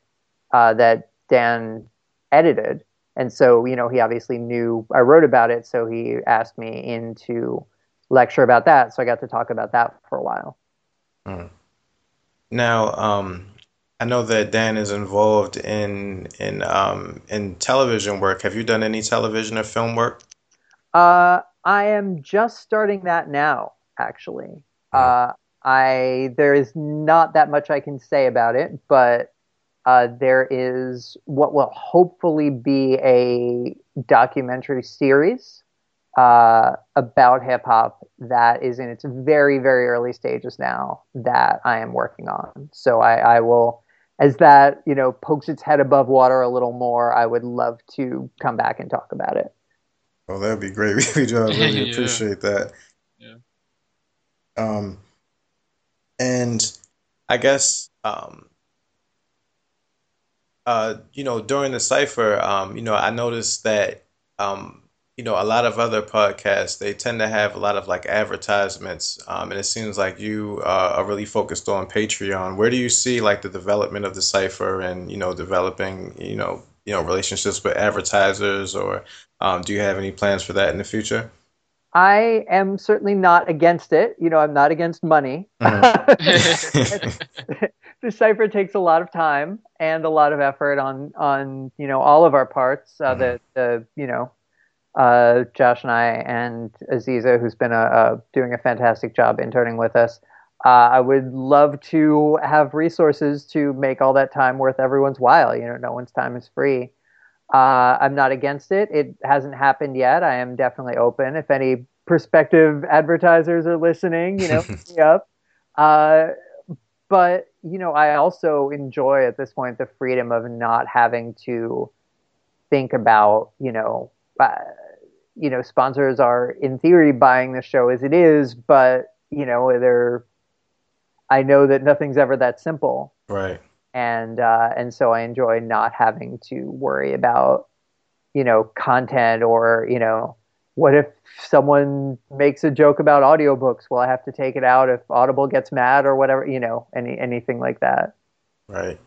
uh, that Dan edited. And so, you know, he obviously knew I wrote about it. So he asked me in to lecture about that. So I got to talk about that for a while. Mm. Now, um, I know that Dan is involved in in um, in television work. Have you done any television or film work? Uh, I am just starting that now, actually. Uh, I there is not that much I can say about it, but uh, there is what will hopefully be a documentary series uh, about hip hop that is in its very very early stages now that I am working on. So I, I will, as that you know pokes its head above water a little more, I would love to come back and talk about it. Oh, that'd be great. We do really yeah. appreciate that. Yeah. Um, and I guess um, uh, you know, during the cipher, um, you know, I noticed that um, you know, a lot of other podcasts they tend to have a lot of like advertisements, um, and it seems like you uh, are really focused on Patreon. Where do you see like the development of the cipher and you know, developing you know, you know, relationships with advertisers or um, do you have any plans for that in the future? I am certainly not against it. You know, I'm not against money. Mm-hmm. the cipher takes a lot of time and a lot of effort on on you know all of our parts. Uh, mm-hmm. The the you know uh, Josh and I and Aziza, who's been a, a, doing a fantastic job interning with us. Uh, I would love to have resources to make all that time worth everyone's while. You know, no one's time is free. Uh, I'm not against it. It hasn't happened yet. I am definitely open. If any prospective advertisers are listening, you know, me up. Uh, but you know, I also enjoy at this point the freedom of not having to think about, you know, uh, you know, sponsors are in theory buying the show as it is, but you know, they're. I know that nothing's ever that simple. Right. And uh, and so I enjoy not having to worry about, you know, content or you know, what if someone makes a joke about audiobooks? Well, I have to take it out if Audible gets mad or whatever, you know, any anything like that. Right.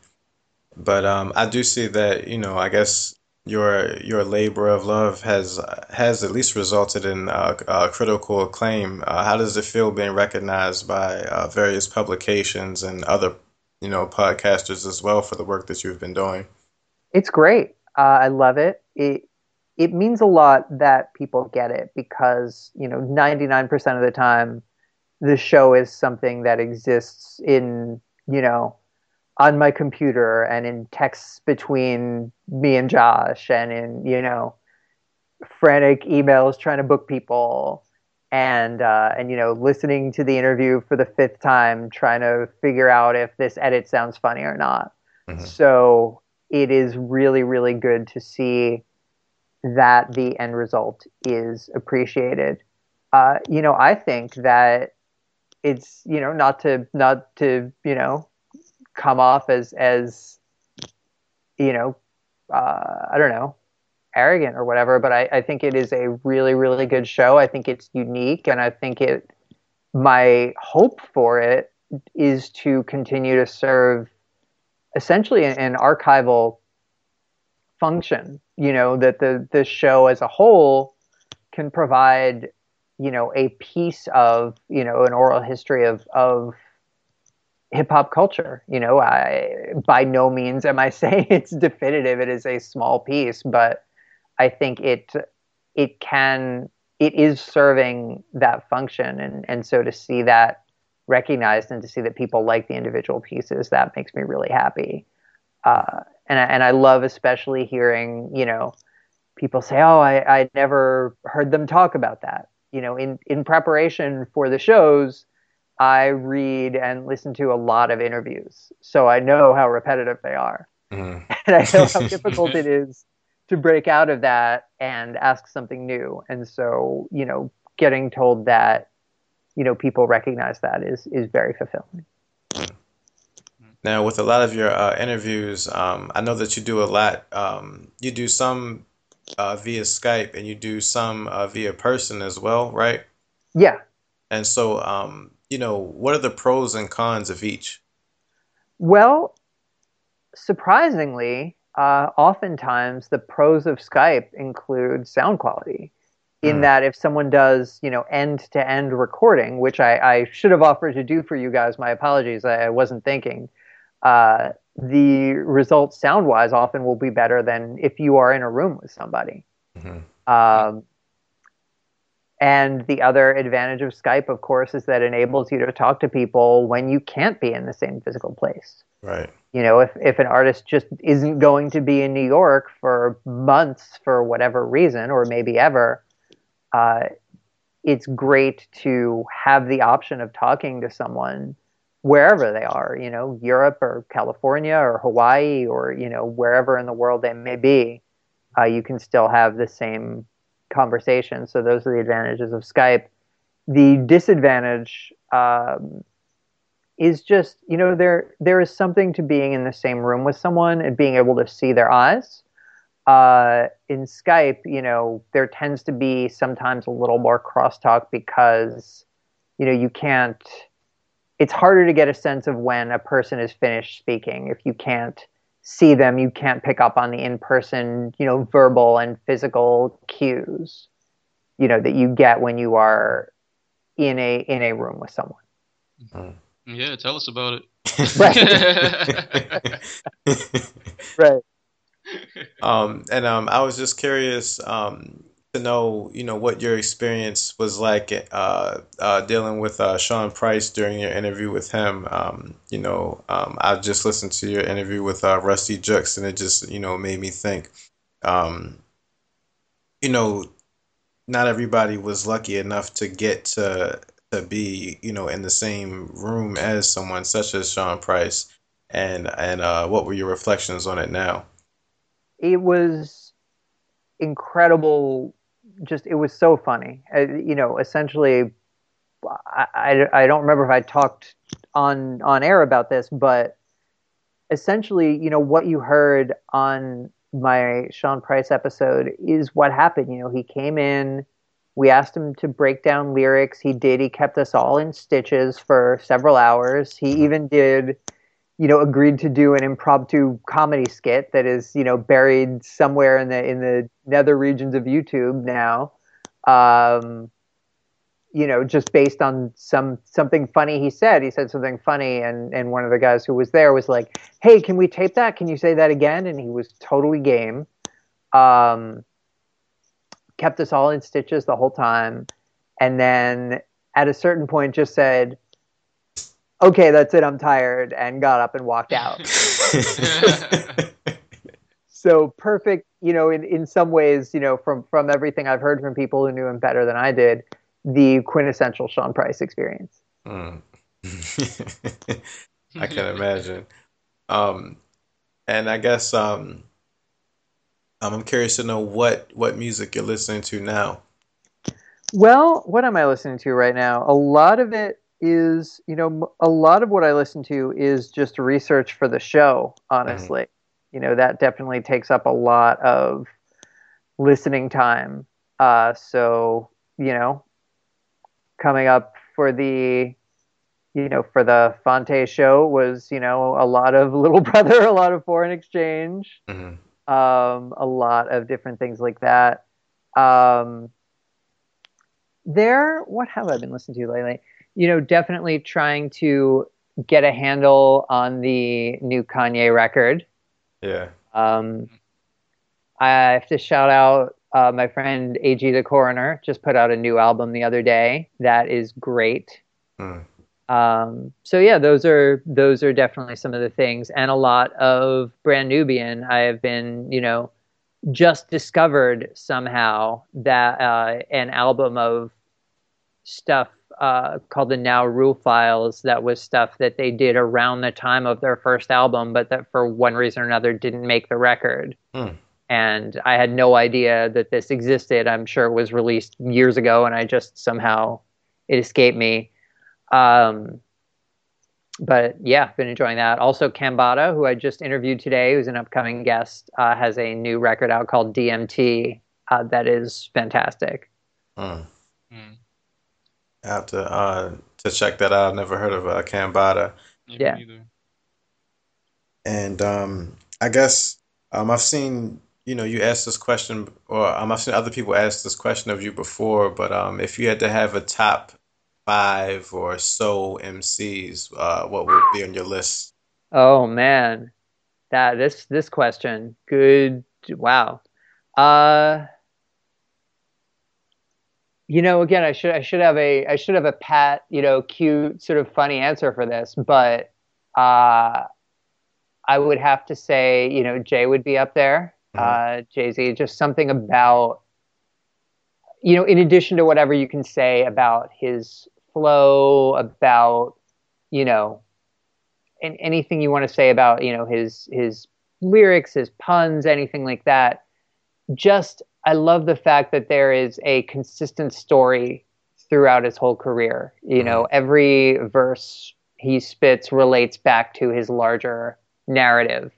But um, I do see that you know, I guess your your labor of love has has at least resulted in uh, uh, critical acclaim. Uh, how does it feel being recognized by uh, various publications and other you know podcasters as well for the work that you've been doing? It's great. Uh, I love it. It it means a lot that people get it because you know 99% of the time the show is something that exists in you know on my computer and in texts between me and Josh and in you know frantic emails trying to book people and uh, and you know listening to the interview for the fifth time trying to figure out if this edit sounds funny or not mm-hmm. so it is really really good to see that the end result is appreciated uh, you know i think that it's you know not to not to you know come off as as you know uh, I don't know arrogant or whatever, but I, I think it is a really really good show. I think it's unique, and I think it. My hope for it is to continue to serve essentially an, an archival function. You know that the the show as a whole can provide you know a piece of you know an oral history of of hip hop culture. You know, I by no means am I saying it's definitive. It is a small piece, but I think it it can it is serving that function, and and so to see that recognized and to see that people like the individual pieces that makes me really happy. Uh, and I, and I love especially hearing you know people say, "Oh, I, I never heard them talk about that." You know, in in preparation for the shows, I read and listen to a lot of interviews, so I know how repetitive they are, mm. and I know how difficult it is to break out of that and ask something new. And so, you know, getting told that, you know, people recognize that is is very fulfilling. Now, with a lot of your uh, interviews, um, I know that you do a lot. Um, you do some uh, via Skype, and you do some uh, via person as well, right? Yeah. And so, um, you know, what are the pros and cons of each? Well, surprisingly, uh, oftentimes the pros of Skype include sound quality. In mm. that, if someone does, you know, end-to-end recording, which I, I, should have offered to do for you guys, my apologies, I, I wasn't thinking. Uh, the results sound-wise often will be better than if you are in a room with somebody. Mm-hmm. Um, and the other advantage of Skype, of course, is that it enables you to talk to people when you can't be in the same physical place. Right. You know, if, if an artist just isn't going to be in New York for months for whatever reason, or maybe ever, uh, it's great to have the option of talking to someone wherever they are, you know, Europe or California or Hawaii or, you know, wherever in the world they may be. Uh, you can still have the same conversation. So those are the advantages of Skype. The disadvantage um, is just you know there there is something to being in the same room with someone and being able to see their eyes. Uh, in Skype, you know, there tends to be sometimes a little more crosstalk because you know you can't. It's harder to get a sense of when a person is finished speaking if you can't see them, you can't pick up on the in-person, you know, verbal and physical cues, you know, that you get when you are in a in a room with someone. Mm-hmm. Yeah, tell us about it. right. right. Um, and um, I was just curious. Um, to know, you know, what your experience was like uh, uh, dealing with uh, Sean Price during your interview with him. Um, you know, um, I just listened to your interview with uh, Rusty Juxx, and it just, you know, made me think. Um, you know, not everybody was lucky enough to get to to be you know in the same room as someone such as Sean Price. And and uh, what were your reflections on it now? It was incredible. Just it was so funny. Uh, you know, essentially, I, I, I don't remember if I talked on on air about this, but essentially, you know, what you heard on my Sean Price episode is what happened. You know, he came in, we asked him to break down lyrics. He did. He kept us all in stitches for several hours. He mm-hmm. even did, you know, agreed to do an impromptu comedy skit that is, you know, buried somewhere in the in the nether regions of YouTube now. Um, you know, just based on some something funny he said. He said something funny, and and one of the guys who was there was like, "Hey, can we tape that? Can you say that again?" And he was totally game. Um, kept us all in stitches the whole time, and then at a certain point, just said, "Okay, that's it. I'm tired," and got up and walked out. so perfect, you know, in in some ways, you know, from from everything I've heard from people who knew him better than I did the quintessential Sean Price experience. Mm. I can imagine. Um, and I guess um, I'm curious to know what what music you're listening to now. Well, what am I listening to right now? A lot of it is, you know, a lot of what I listen to is just research for the show, honestly. Mm-hmm. You know, that definitely takes up a lot of listening time. Uh, so, you know, coming up for the you know for the Phonte show was you know a lot of Little Brother, a lot of Foreign Exchange, mm-hmm. um, a lot of different things like that. Um, there, what have I been listening to lately? You know, definitely trying to get a handle on the new Kanye record. Yeah. Um, I have to shout out uh, my friend AG the Coroner just put out a new album the other day that is great. Mm. Um, so yeah, those are those are definitely some of the things, and a lot of Brand Nubian. I have been, you know, just discovered somehow that uh, an album of stuff uh, called the Now Rule Files that was stuff that they did around the time of their first album, but that for one reason or another didn't make the record. Mm and I had no idea that this existed. I'm sure it was released years ago, and I just somehow it escaped me. Um, but yeah, been enjoying that. Also, Cambatta, who I just interviewed today, who's an upcoming guest, uh, has a new record out called DMT uh, that is fantastic. Mm. Mm. I have to uh, to check that out. I've never heard of uh, Cambatta. Yeah. And um, I guess um, I've seen you know, you asked this question, or um, I've seen other people ask this question of you before, but um, if you had to have a top five or so MCs, uh, what would be on your list? Oh man, that this this question, good, wow. Uh, you know, again, I should I should have a I should have a pat, you know, cute, sort of funny answer for this, but uh, I would have to say, you know, Jay would be up there mm-hmm. uh, Jay Z. Just something about, you know, in addition to whatever you can say about his flow, about, you know, and anything you want to say about, you know, his his lyrics, his puns, anything like that. Just, I love the fact that there is a consistent story throughout his whole career. You mm-hmm. know, every verse he spits relates back to his larger narrative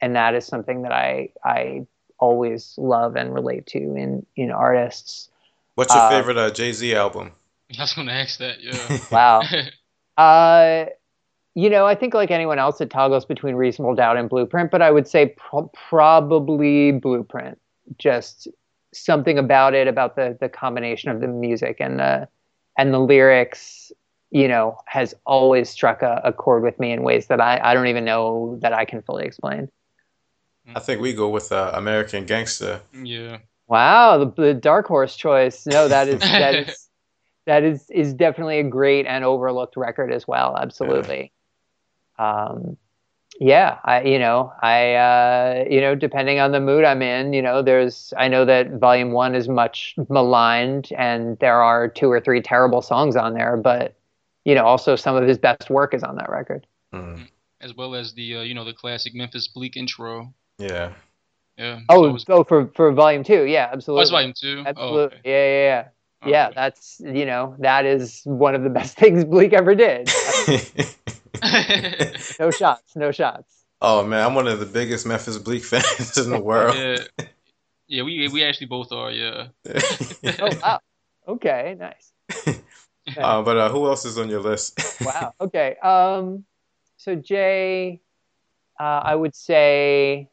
and that is something that I I always love and relate to in in artists. What's your uh, favorite uh, Jay Z album? I was going to ask that. Yeah. wow. Uh, you know, I think like anyone else, it toggles between Reasonable Doubt and Blueprint, but I would say pro- probably Blueprint. Just something about it, about the the combination of the music and the and the lyrics, you know, has always struck a, a chord with me in ways that I, I don't even know that I can fully explain. I think we go with uh, American Gangster. Yeah. Wow, the, the dark horse choice. No, that is that is that is is definitely a great and overlooked record as well. Absolutely. Yeah. Um, yeah, I you know I uh, you know depending on the mood I'm in, you know there's I know that Volume One is much maligned, and there are two or three terrible songs on there, but you know also some of his best work is on that record. Mm. As well as the uh, you know the classic Memphis Bleek intro. Yeah. Yeah. Oh, so for for Volume Two, yeah, absolutely. Oh, volume two. Absolutely. Oh, okay. Yeah, yeah, yeah. Oh, yeah, that's you know that is one of the best things Bleek ever did. no shots, no shots. Oh man, I'm one of the biggest Memphis Bleek fans in the world. Yeah, yeah, we we actually both are. Yeah. oh wow. Okay, nice. Okay. Uh, but uh, who else is on your list? wow. Okay. Um, so Jay, uh, I would say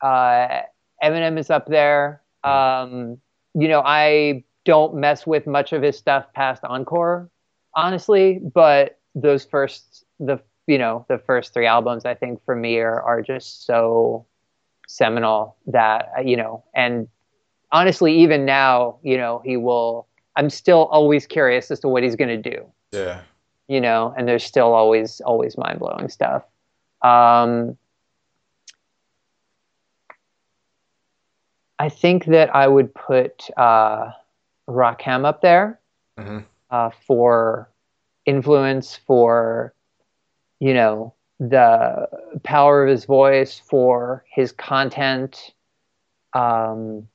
uh, Eminem is up there. Um, you know, I don't mess with much of his stuff past Encore, honestly, but those first the you know the first three albums I think for me are are just so seminal that you know and honestly even now you know he will I'm still always curious as to what he's going to do. Yeah. You know, and there's still always always mind-blowing stuff. Um I think that I would put uh Rakim up there mm-hmm. Uh, for influence, for you know the power of his voice, for his content. Um,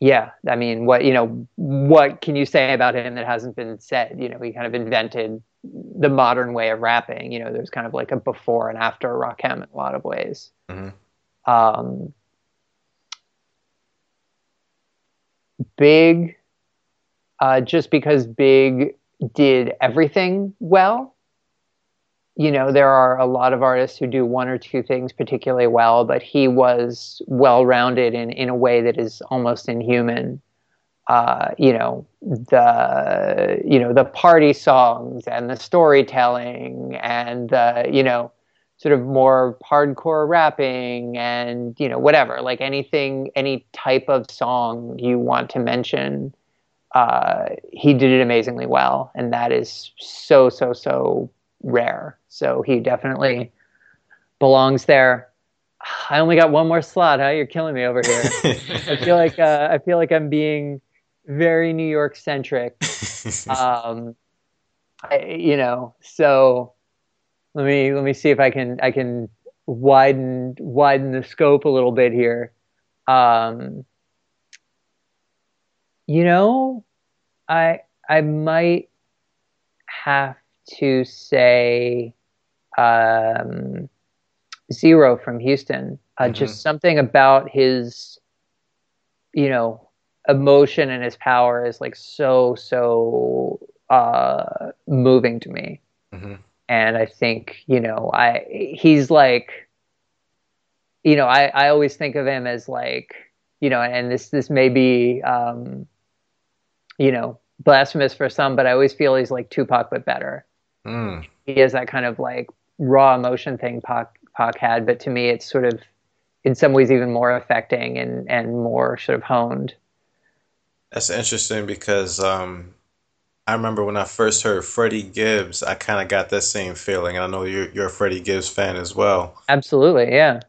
yeah, I mean, what you know, what can you say about him that hasn't been said? You know, he kind of invented the modern way of rapping. You know, there's kind of like a before and after Rakim in a lot of ways. Mm-hmm. Um, Big, uh, just because Big did everything well. You know, there are a lot of artists who do one or two things particularly well, but he was well rounded in, in a way that is almost inhuman. Uh, you know, the you know, the party songs and the storytelling and the, you know, sort of more hardcore rapping and you know whatever like anything any type of song you want to mention uh, he did it amazingly well and that is so so so rare. So he definitely belongs there. I only got one more slot huh? You're killing me over here. I feel like uh, i feel like i'm being very new york centric. Um, you know so let me let me see if I can I can widen widen the scope a little bit here. Um, you know, I I might have to say um, Z-Ro from Houston. Uh, mm-hmm. Just something about his, you know, emotion and his power is like so so uh, moving to me. Mm-hmm and I think you know I he's like you know I I always think of him as like you know and this this may be um, you know blasphemous for some but I always feel he's like Tupac but better. Mm. He has that kind of like raw emotion thing Pac Pac had, but to me it's sort of in some ways even more affecting and and more sort of honed. That's interesting because um, I remember when I first heard Freddie Gibbs, I kind of got that same feeling. I know you're you're a Freddie Gibbs fan as well. Absolutely, yeah.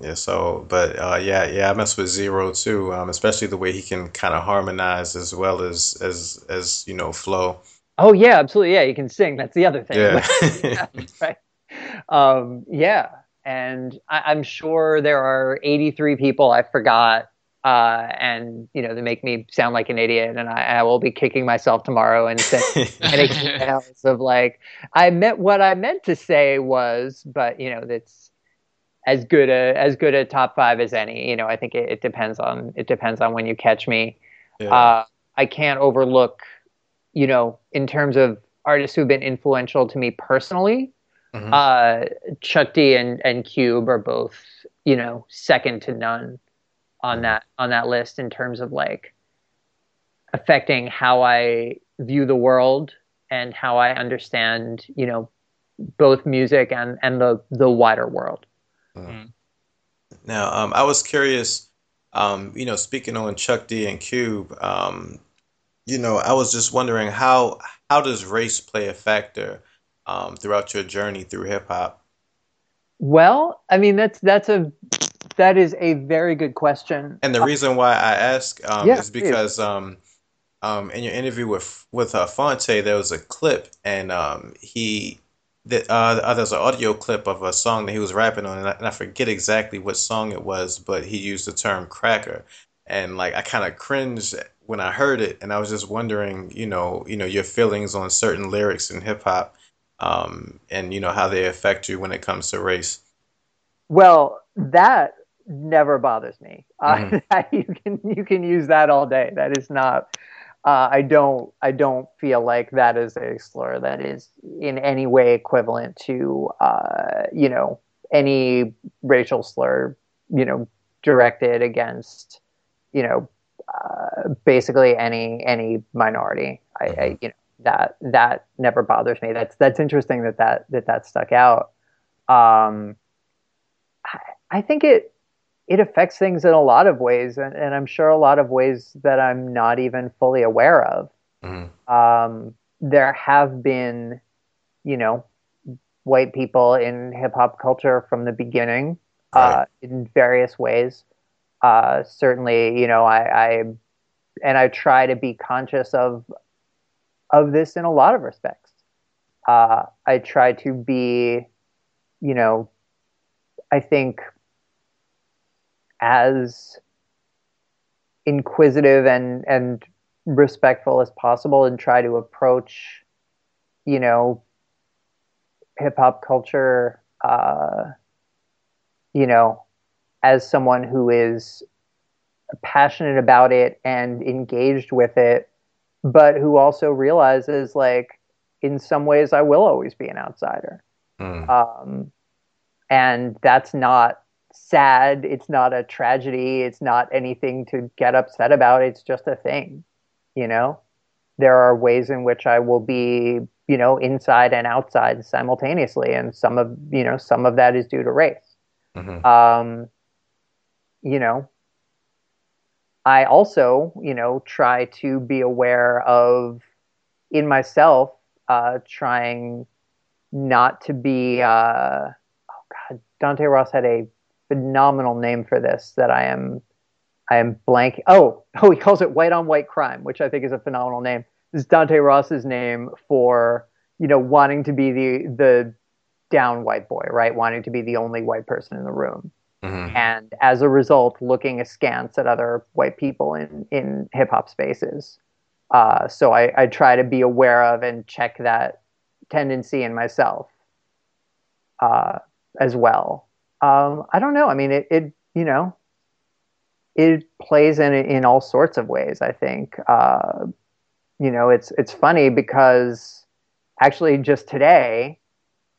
Yeah. So, but uh, yeah, yeah, I mess with Z-Ro too, um, especially the way he can kind of harmonize as well as as as you know flow. Oh yeah, absolutely. Yeah, he can sing. That's the other thing. Yeah. yeah right. Um, yeah, and I, I'm sure there are 83 people I forgot uh, and you know they make me sound like an idiot, and I, I will be kicking myself tomorrow and saying emails of like I meant what I meant to say was, but you know that's as good a as good a top five as any. You know, I think it, it depends on it depends on when you catch me. Yeah. Uh, I can't overlook, you know, in terms of artists who've been influential to me personally. Mm-hmm. Uh, Chuck D and and Cube are both you know second to none on that on that list in terms of like affecting how I view the world and how I understand, you know, both music and and the the wider world. Mm. Now, um, I was curious, um, you know, speaking on Chuck D and Cube, um, you know, I was just wondering how how does race play a factor um, throughout your journey through hip hop? Well, I mean that's that's a that is a very good question. And the reason why I ask um, yeah, is because um, um, in your interview with with uh, Phonte, there was a clip, and um, he uh, uh, there's an audio clip of a song that he was rapping on, and I, and I, forget exactly what song it was, but he used the term cracker, and like I kind of cringed when I heard it, and I was just wondering, you know, you know, your feelings on certain lyrics in hip hop, um, and you know how they affect you when it comes to race. Well, that never bothers me. Mm-hmm. Uh, you can you can use that all day. That is not uh, I don't I don't feel like that is a slur that is in any way equivalent to uh, you know any racial slur you know directed against you know uh, basically any any minority. I, I, mm-hmm. you know that that never bothers me. That's that's interesting that that that that stuck out. Um, I, I think it it affects things in a lot of ways, and, and, I'm sure a lot of ways that I'm not even fully aware of. Mm-hmm. Um, there have been, you know, white people in hip hop culture from the beginning uh, right. uh, in various ways. Uh, certainly, you know, I, I and I try to be conscious of of this in a lot of respects. Uh, I try to be, you know, I think as inquisitive and and respectful as possible and try to approach you know hip hop culture uh, you know as someone who is passionate about it and engaged with it but who also realizes like in some ways I will always be an outsider mm. um, and that's not sad. It's not a tragedy. It's not anything to get upset about. It's just a thing, you know? There are ways in which I will be, you know, inside and outside simultaneously. And some of, you know, some of that is due to race. Mm-hmm. Um, you know, I also, you know, try to be aware of in myself, uh, trying not to be, uh, oh God, Dante Ross had a phenomenal name for this that I am I am blank. Oh, oh, he calls it white on white crime, which I think is a phenomenal name. This is Dante Ross's name for you know wanting to be the the down white boy, right? Wanting to be the only white person in the room, mm-hmm. and as a result, looking askance at other white people in in hip hop spaces. Uh, so I, I try to be aware of and check that tendency in myself uh, as well um, I don't know. I mean, it, it you know, it plays in in all sorts of ways. I think. Uh, you know, it's it's funny because actually just today,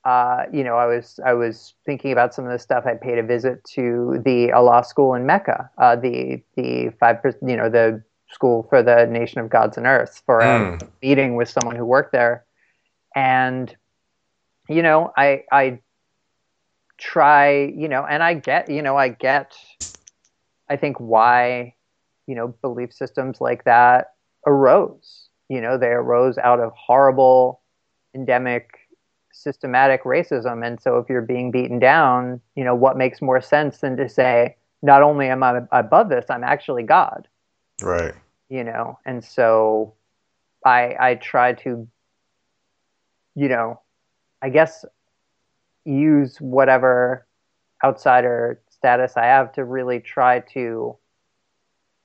uh, you know, I was I was thinking about some of the stuff. I paid a visit to the Allah School in Mecca, uh, the the five you know the school for the Nation of Gods and Earth for mm. a meeting with someone who worked there, and you know, I I try, you know, and I get, you know, I get, I think why, you know, belief systems like that arose. You know, they arose out of horrible, endemic, systematic racism. And so if you're being beaten down, you know, what makes more sense than to say, not only am I above this, I'm actually God. Right. You know, and so I I try to, you know, I guess use whatever outsider status I have to really try to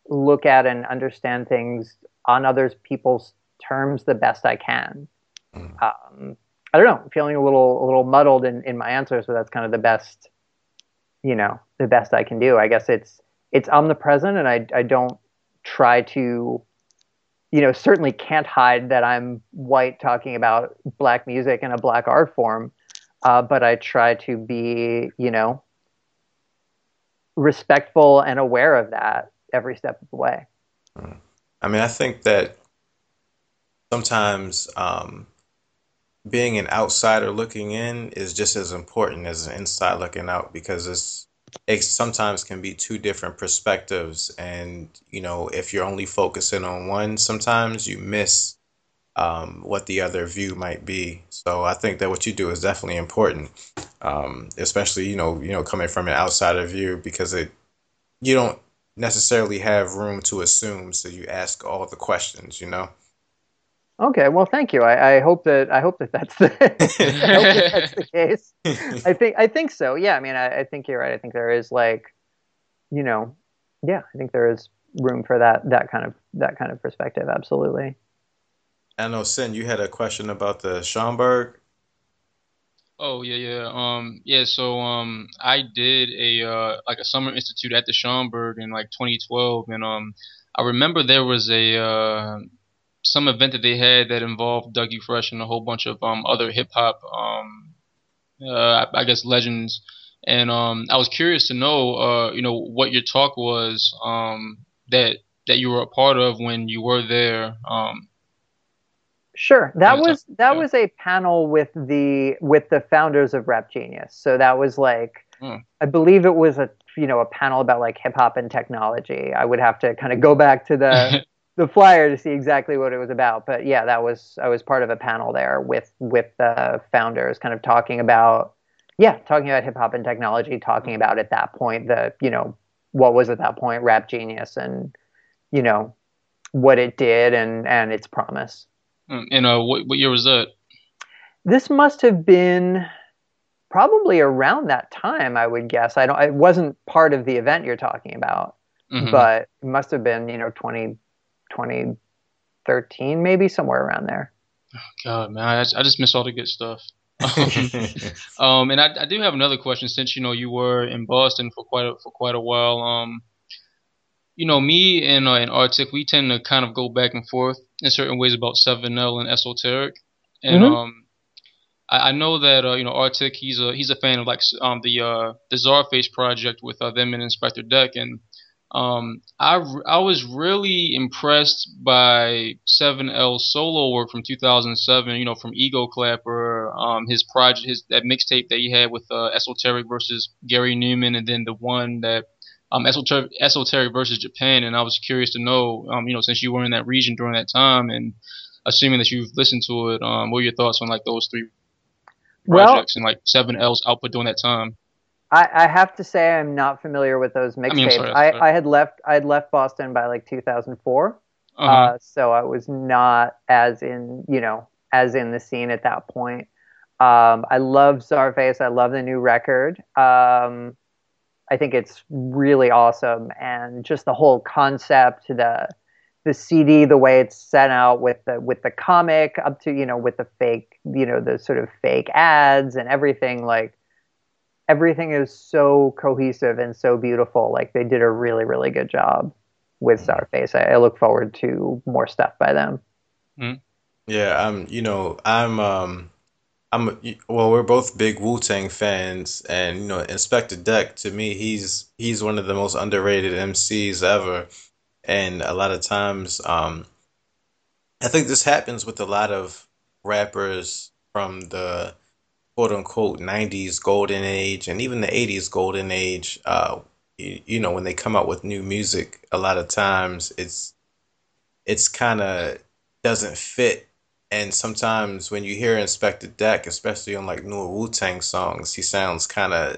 look at and understand things on others people's terms the best I can. Mm. Um, I don't know, I'm feeling a little a little muddled in, in my answer, so that's kind of the best, you know, the best I can do. I guess it's it's omnipresent, and I I don't try to, you know, certainly can't hide that I'm white talking about black music and a black art form uh, but I try to be, you know, respectful and aware of that every step of the way. I mean, I think that sometimes um, being an outsider looking in is just as important as an inside looking out because it's it sometimes can be two different perspectives and you know if you're only focusing on one sometimes you miss um, what the other view might be. So I think that what you do is definitely important, um, especially you know you know coming from an outsider view because it you don't necessarily have room to assume, so you ask all the questions. You know. Okay, well, thank you. I, I hope that I hope that that's the, that that's the case. I think I think so. Yeah, I mean, I, I think you're right. I think there is like, you know, yeah, I think there is room for that that kind of that kind of perspective. Absolutely. I know, Sin, you had a question about the Schomburg. Oh yeah, yeah, um, yeah. So um, I did a uh, like a summer institute at the Schomburg in like 2012, and um, I remember there was a uh, some event that they had that involved Dougie Fresh and a whole bunch of um other hip hop um, uh, I guess legends, and um, I was curious to know uh, you know, what your talk was um that that you were a part of when you were there um Sure. That was that was a panel with the with the founders of Rap Genius. So that was like mm. I believe it was a you know a panel about like hip hop and technology. I would have to kind of go back to the the flyer to see exactly what it was about. But yeah, that was I was part of a panel there with with the founders kind of talking about yeah, talking about hip hop and technology, talking about at that point the, you know, what was at that point Rap Genius and you know what it did and and its promise. Mm, and uh, what, what year was that? This must have been probably around that time, I would guess. I don't. It wasn't part of the event you're talking about, mm-hmm. but it must have been, you know, 20, 2013, maybe somewhere around there. Oh, God, man, I, I just miss all the good stuff. um, and I, I, do have another question since you know you were in Boston for quite a, for quite a while. Um, you know, me and uh, and Arctic, we tend to kind of go back and forth in certain ways about 7L and esoteric. And mm-hmm. um, I, I, know that uh, you know Arctic, he's a he's a fan of like um the uh the Czarface project with uh, them and Inspectah Deck, and um I I was really impressed by 7L solo work from 2007. You know, from Ego Clapper, um his project, his that mixtape that he had with uh, Esoteric versus Gary Numan, and then the one that um, esoteric, esoteric versus Japan, and I was curious to know, um, you know, since you were in that region during that time, and assuming that you've listened to it, um, what are your thoughts on like those three projects well, and like 7L's output during that time? I, I have to say I'm not familiar with those mixtapes. I, mean, I, I, had left I had left Boston by like 2004, uh-huh. uh, so I was not as in you know as in the scene at that point. Um, I love Czarface. I love the new record. Um, I think it's really awesome, and just the whole concept, the the CD, the way it's sent out with the with the comic up to you know with the fake, you know, the sort of fake ads and everything. Like everything is so cohesive and so beautiful. Like they did a really really good job with Czarface. I, I look forward to more stuff by them. Mm-hmm. Yeah, I'm. You know, I'm. um I'm well. We're both big Wu Tang fans, and you know, Inspectah Deck to me, he's he's one of the most underrated MCs ever, and a lot of times, um, I think this happens with a lot of rappers from the quote unquote '90s golden age, and even the '80s golden age. Uh, you, you know, when they come out with new music, a lot of times it's it's kind of doesn't fit and sometimes when you hear Inspectah Deck, especially on like newer Wu Tang songs, he sounds kind of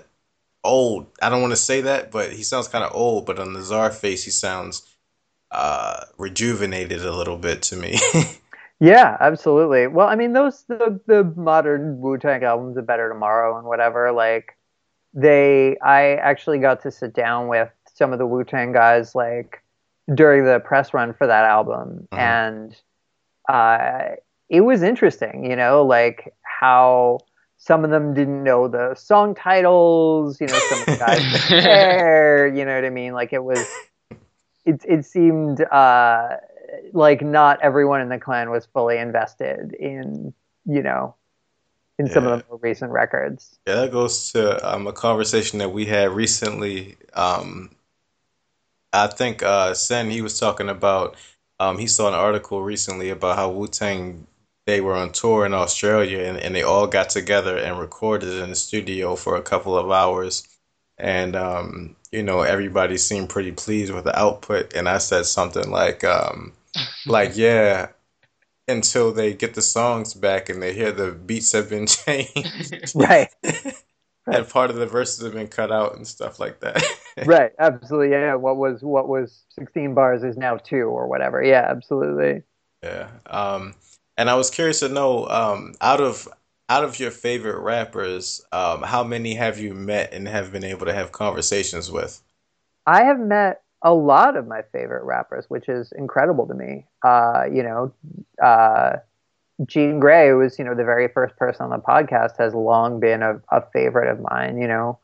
old. I don't want to say that, but he sounds kind of old. But on the Czarface, he sounds uh, rejuvenated a little bit to me. yeah, absolutely. Well, I mean, those the the modern Wu Tang albums, "A Better Tomorrow" and whatever, like they, I actually got to sit down with some of the Wu Tang guys, like during the press run for that album, mm-hmm. and. Uh, it was interesting, you know, like how some of them didn't know the song titles, you know, some of the guys didn't care, you know what I mean? Like it was, it, it seemed uh, like not everyone in the clan was fully invested in, you know, in yeah. some of the more recent records. Yeah, that goes to um, a conversation that we had recently. Um, I think uh, Sen, he was talking about, um, he saw an article recently about how Wu Tang they were on tour in Australia and, and they all got together and recorded in the studio for a couple of hours. And, um, you know, everybody seemed pretty pleased with the output. And I said something like, um, like, yeah, until they get the songs back and they hear the beats have been changed. right. and part of the verses have been cut out and stuff like that. right, absolutely. Yeah, what was what was 16 bars is now 2 or whatever. Yeah, absolutely. Yeah. Um and I was curious to know um out of out of your favorite rappers, um how many have you met and have been able to have conversations with? I have met a lot of my favorite rappers, which is incredible to me. Uh, you know, uh, Jean Grae was, you know, the very first person on the podcast has long been a, a favorite of mine. You know,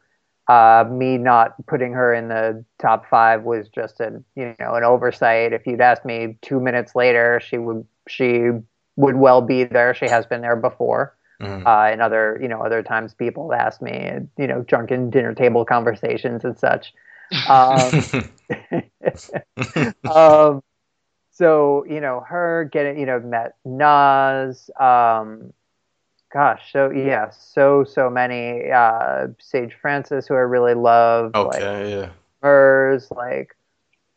uh, me not putting her in the top five was just a, you know, an oversight. If you'd asked me two minutes later, she would, she would well be there. She has been there before. Mm. Uh, and other, you know, other times people ask me, you know, drunken dinner table conversations and such. Um, um, so you know her getting you know met Nas. Um, gosh, so yeah, so so many. Uh, Sage Francis, who I really love. Okay, like, yeah. Murs, like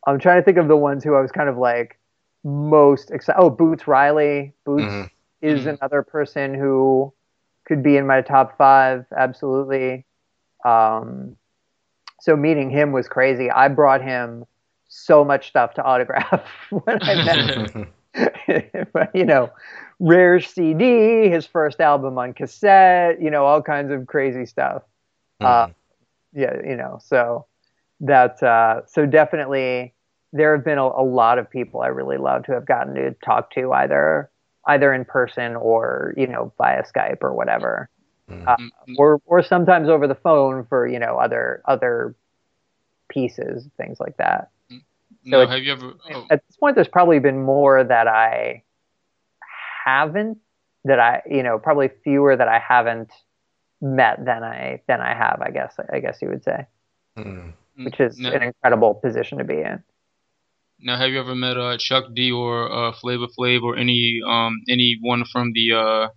I'm trying to think of the ones who I was kind of like most excited. Oh, Boots Riley. Boots mm-hmm. is mm-hmm. another person who could be in my top five. Absolutely. Um, so meeting him was crazy. I brought him so much stuff to autograph when I met him. you know, rare CD, his first album on cassette, you know, all kinds of crazy stuff. Mm. Uh, yeah, you know, so that uh, so definitely there have been a, a, lot of people I really love to have gotten to talk to either either in person or you know via Skype or whatever. Mm-hmm. Uh, or or sometimes over the phone for you know other other pieces, things like that. Mm-hmm. So no, have you ever? Oh. At this point, there's probably been more that I haven't that I you know probably fewer that I haven't met than I than I have. I guess I guess you would say, mm-hmm. which is no. an incredible position to be in. Now, have you ever met uh, Chuck D or uh, Flavor Flav or any um anyone from the uh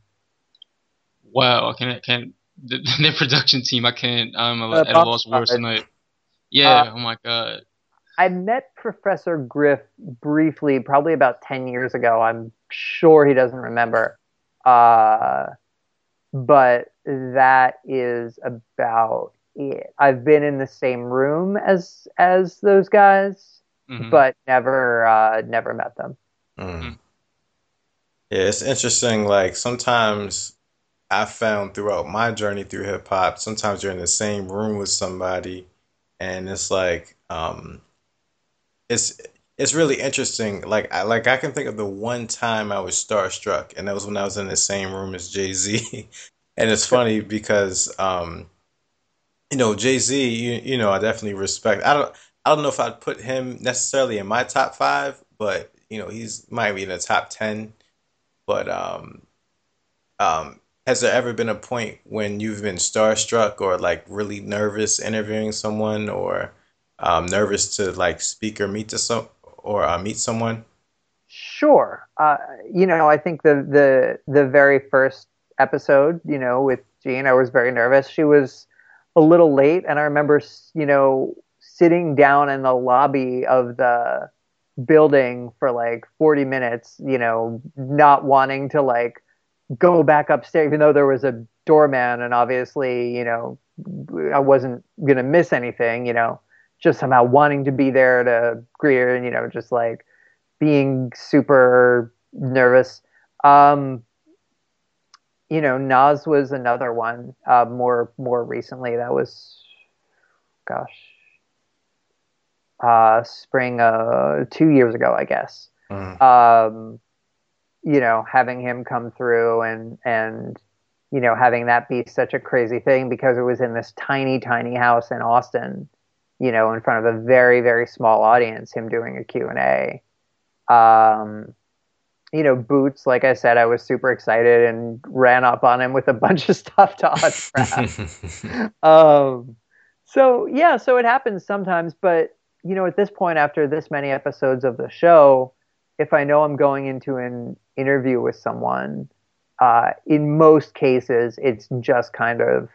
wow I can't can't the, their production team I can't I'm a, uh, at a loss words tonight. Yeah. Uh, oh my god. I met Professor Griff briefly, probably about ten years ago. I'm sure he doesn't remember. Uh, but that is about it. I've been in the same room as as those guys, mm-hmm. but never uh, never met them. Mm. Yeah, it's interesting. Like sometimes I found throughout my journey through hip hop, sometimes you're in the same room with somebody and it's like um, it's it's really interesting. Like I like I can think of the one time I was starstruck, and that was when I was in the same room as Jay Z. and it's funny because um, you know Jay Z, you, you know I definitely respect. I don't I don't know if I'd put him necessarily in my top five, but you know he's might be in the top ten. But um, um, has there ever been a point when you've been starstruck or like really nervous interviewing someone or um, nervous to like speak or meet to some or uh, meet someone? Sure. Uh, you know, I think the the the very first episode, you know, with Jean, I was very nervous. She was a little late, and I remember, you know, sitting down in the lobby of the building for like 40 minutes, you know, not wanting to like go back upstairs, even though there was a doorman, and obviously, you know, I wasn't gonna miss anything. You know, just somehow wanting to be there to greet her, and you know, just like being super nervous. Um, you know, Nas was another one. Uh, more more recently, that was, gosh, uh, spring uh, two years ago, I guess. Mm. Um, you know, having him come through and and you know having that be such a crazy thing because it was in this tiny tiny house in Austin, you know, in front of a very very small audience. Him doing a Q and A. Um, you know, Boots, like I said, I was super excited and ran up on him with a bunch of stuff to autograph. um, so yeah, so it happens sometimes, but you know, at this point, after this many episodes of the show, if I know I'm going into an interview with someone, uh, in most cases, it's just kind of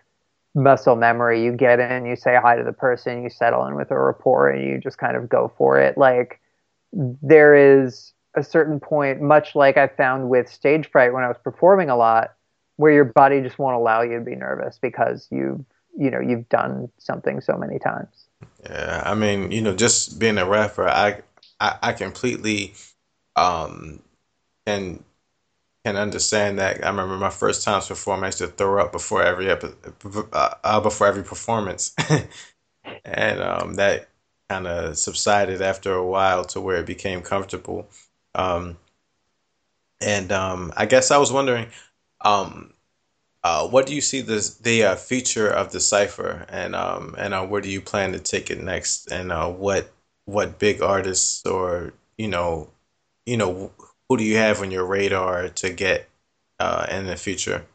muscle memory. You get in, you say hi to the person, you settle in with a rapport, and you just kind of go for it. Like there is a certain point, much like I found with stage fright when I was performing a lot, where your body just won't allow you to be nervous because you've you know you've done something so many times. Yeah, I mean, you know, just being a rapper, I I, I completely um can can understand that. I remember my first times performing, I used to throw up before every epi- uh, uh, before every performance, and um, that kind of subsided after a while to where it became comfortable. Um, and um, I guess I was wondering, um, uh, what do you see the the uh, future of the cipher, and um, and uh, where do you plan to take it next, and uh, what what big artists or you know, you know, who do you have on your radar to get uh, in the future?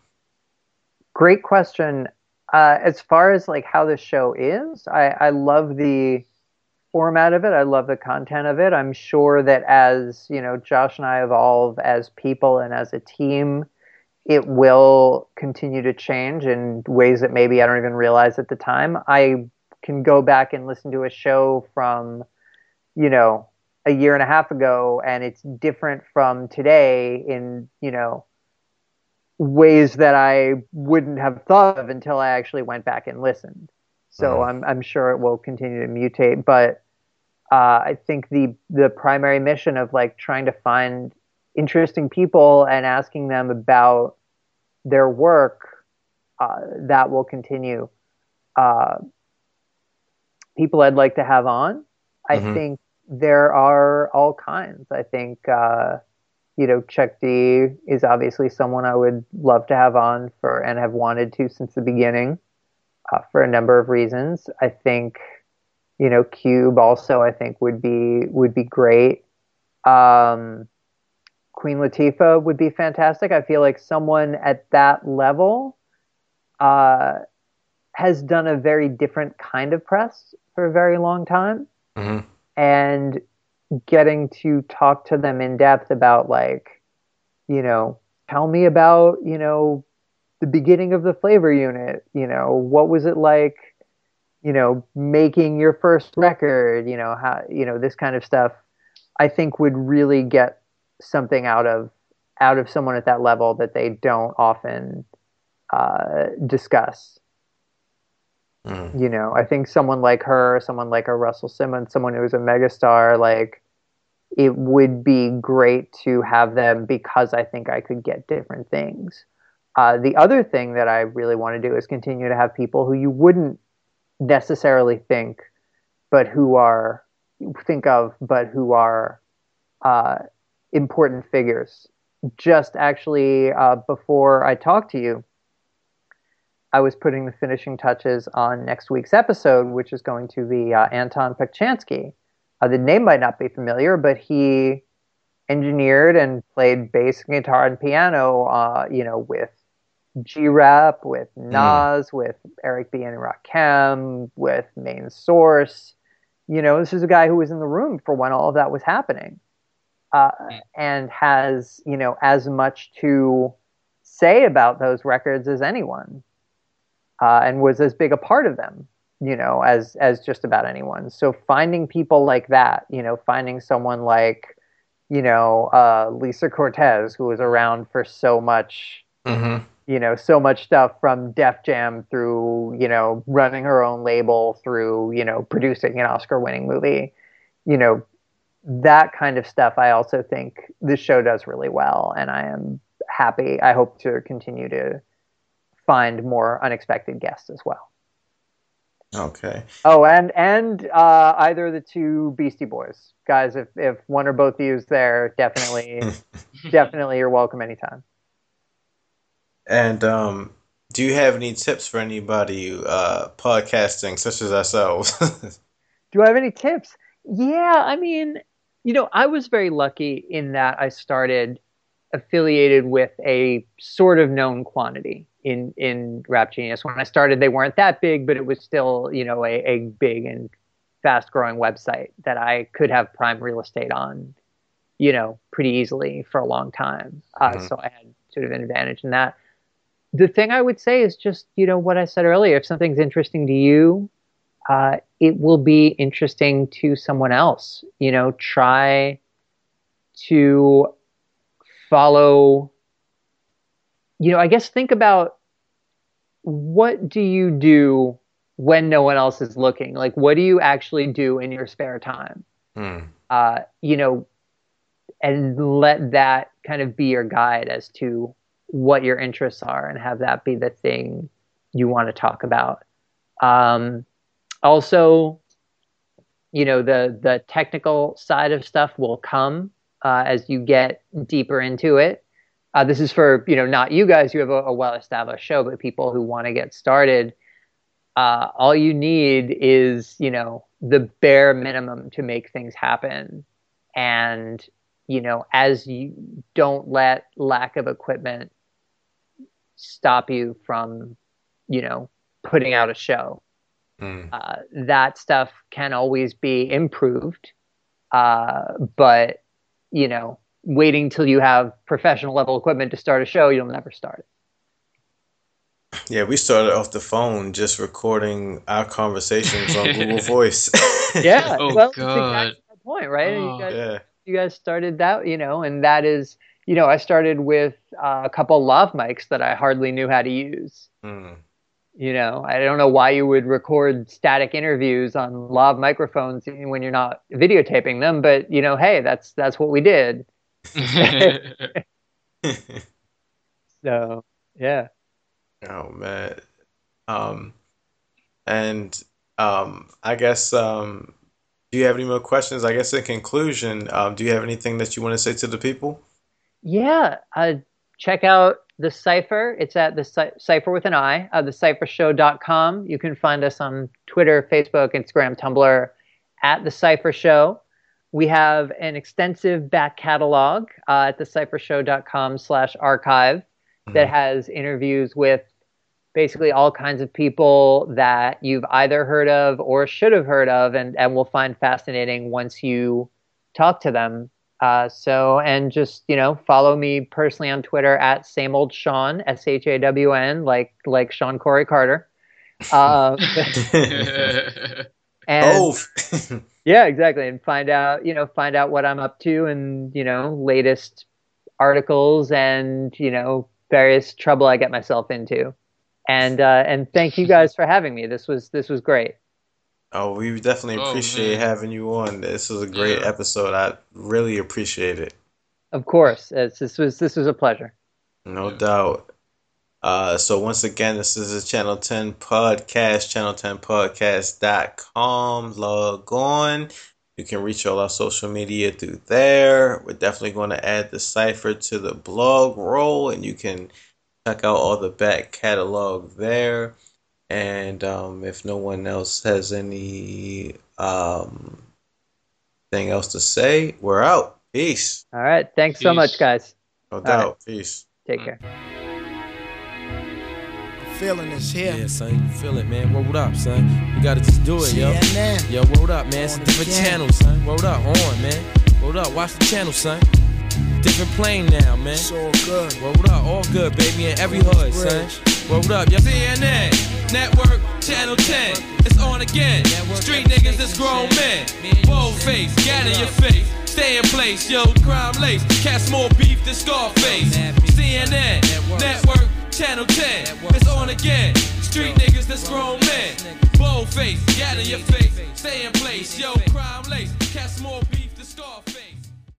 Great question. Uh, as far as like how the show is, I, I love the format of it. I love the content of it. I'm sure that as you know, Josh and I evolve as people and as a team, it will continue to change in ways that maybe I don't even realize at the time. I can go back and listen to a show from, you know, a year and a half ago, and it's different from today in, you know, ways that I wouldn't have thought of until I actually went back and listened. So mm-hmm. I'm I'm sure it will continue to mutate, but uh, I think the the primary mission of like trying to find interesting people and asking them about their work, uh, that will continue. Uh, people I'd like to have on, I mm-hmm. think there are all kinds. I think, uh, you know, Chuck D is obviously someone I would love to have on for and have wanted to since the beginning uh, for a number of reasons. I think, you know, Cube also I think would be would be great. Um, Queen Latifah would be fantastic. I feel like someone at that level uh, has done a very different kind of press for a very long time. Mm-hmm. And getting to talk to them in depth about, like, you know, tell me about, you know, the beginning of the flavor unit. You know, what was it like, you know, making your first record? You know, how, you know, this kind of stuff, I think would really get something out of out of someone at that level that they don't often uh, discuss. Mm. You know, I think someone like her, someone like a Russell Simmons, someone who's a megastar, like it would be great to have them because I think I could get different things. Uh, the other thing that I really want to do is continue to have people who you wouldn't necessarily think, but who are think of, but who are uh, important figures. Just actually, uh, before I talked to you, I was putting the finishing touches on next week's episode, which is going to be uh, Anton Pukshansky. Uh, the name might not be familiar, but he engineered and played bass guitar and piano, uh, you know, with G-Rap, with hmm. Nas, mm. with Eric B. and Rakim, with Main Source. You know, this is a guy who was in the room for when all of that was happening uh, and has you know as much to say about those records as anyone, uh, and was as big a part of them, you know, as as just about anyone. So finding people like that, you know, finding someone like, you know, uh, Lisa Cortés, who was around for so much. Mm-hmm. You know, so much stuff from Def Jam through, you know, running her own label through, you know, producing an Oscar winning movie. You know, that kind of stuff I also think this show does really well and I am happy. I hope to continue to find more unexpected guests as well. Okay. Oh, and and uh, either the two Beastie Boys guys, if if one or both of you is there, definitely, definitely, you're welcome anytime. And um, do you have any tips for anybody uh, podcasting, such as ourselves? do I have any tips? Yeah, I mean, you know, I was very lucky in that I started affiliated with a sort of known quantity in in Rap Genius. When I started, they weren't that big, but it was still, you know, a, a big and fast growing website that I could have prime real estate on, you know, pretty easily for a long time. Uh, mm-hmm. So I had sort of an advantage in that. The thing I would say is just, you know, what I said earlier. If something's interesting to you, uh, it will be interesting to someone else. You know, try to follow you know i guess think about what do you do when no one else is looking like what do you actually do in your spare time mm. uh, you know and let that kind of be your guide as to what your interests are and have that be the thing you want to talk about um, also you know the the technical side of stuff will come uh, as you get deeper into it. Uh, this is for you know not you guys who have a, a well established show, but people who want to get started. Uh, all you need is you know the bare minimum to make things happen, and you know as you don't let lack of equipment stop you from you know putting out a show Mm. Uh, that stuff can always be improved, uh, but you know, waiting till you have professional level equipment to start a show, you'll never start it. Yeah, we started off the phone just recording our conversations on Google Voice. yeah, oh, well, God. exactly the point, right? Oh, you, guys, yeah. you guys started that, you know, and that is, you know, I started with uh, a couple lav mics that I hardly knew how to use. Mm. You know, I don't know why you would record static interviews on lav microphones when you're not videotaping them, but you know, hey, that's that's what we did. so, yeah. Oh man. Um and um I guess um do you have any more questions? I guess in conclusion, um, do you have anything that you want to say to the people? Yeah, uh, check out the Cipher. It's at the Cipher with an I, uh, theciphershow.com. You can find us on Twitter, Facebook, Instagram, Tumblr at the Cipher Show. We have an extensive back catalog uh, at theciphershow.com slash archive mm-hmm. that has interviews with basically all kinds of people that you've either heard of or should have heard of and, and will find fascinating once you talk to them. Uh, so, and just, you know, follow me personally on Twitter at same old Shawn, S H A W N, like, like Shawn Corey Carter. Uh, and, oh. yeah, exactly. And find out, you know, find out what I'm up to and, you know, latest articles and, you know, various trouble I get myself into. And, uh, and thank you guys for having me. This was, this was great. Oh, we definitely oh, appreciate having you on. This was a great yeah. episode. I really appreciate it. Of course, it's, this was this was a pleasure. No yeah. doubt. Uh, so once again, this is the Channel 10 podcast, channel10podcast.com. Log on. You can reach all our social media through there. We're definitely going to add the cipher to the blog roll, and you can check out all the back catalog there. And um, if no one else has any um, thing else to say, we're out. Peace. All right. Thanks Peace. so much, guys. No doubt. Right. Peace. Take care. feeling is here. Yeah, son, you feel it, man. What up, son? You gotta just do it, yo. Yo, what up, man? It's a different channel, son. What up? On, man. What up? Watch the channel, son. Different plane now, man. It's all good. What up? All good, baby, in every hood, son. What up, yo? CNN. Network, Channel 10, it's on again. Street niggas, it's grown men. Bold face, gat in your face. Stay in place, yo, crime lace. Cast more beef than Scarface. CNN, Network, Channel 10, it's on again. Street niggas, that's grown men. Bold face, gat in your face. Stay in place, yo, crime lace. Cast more beef.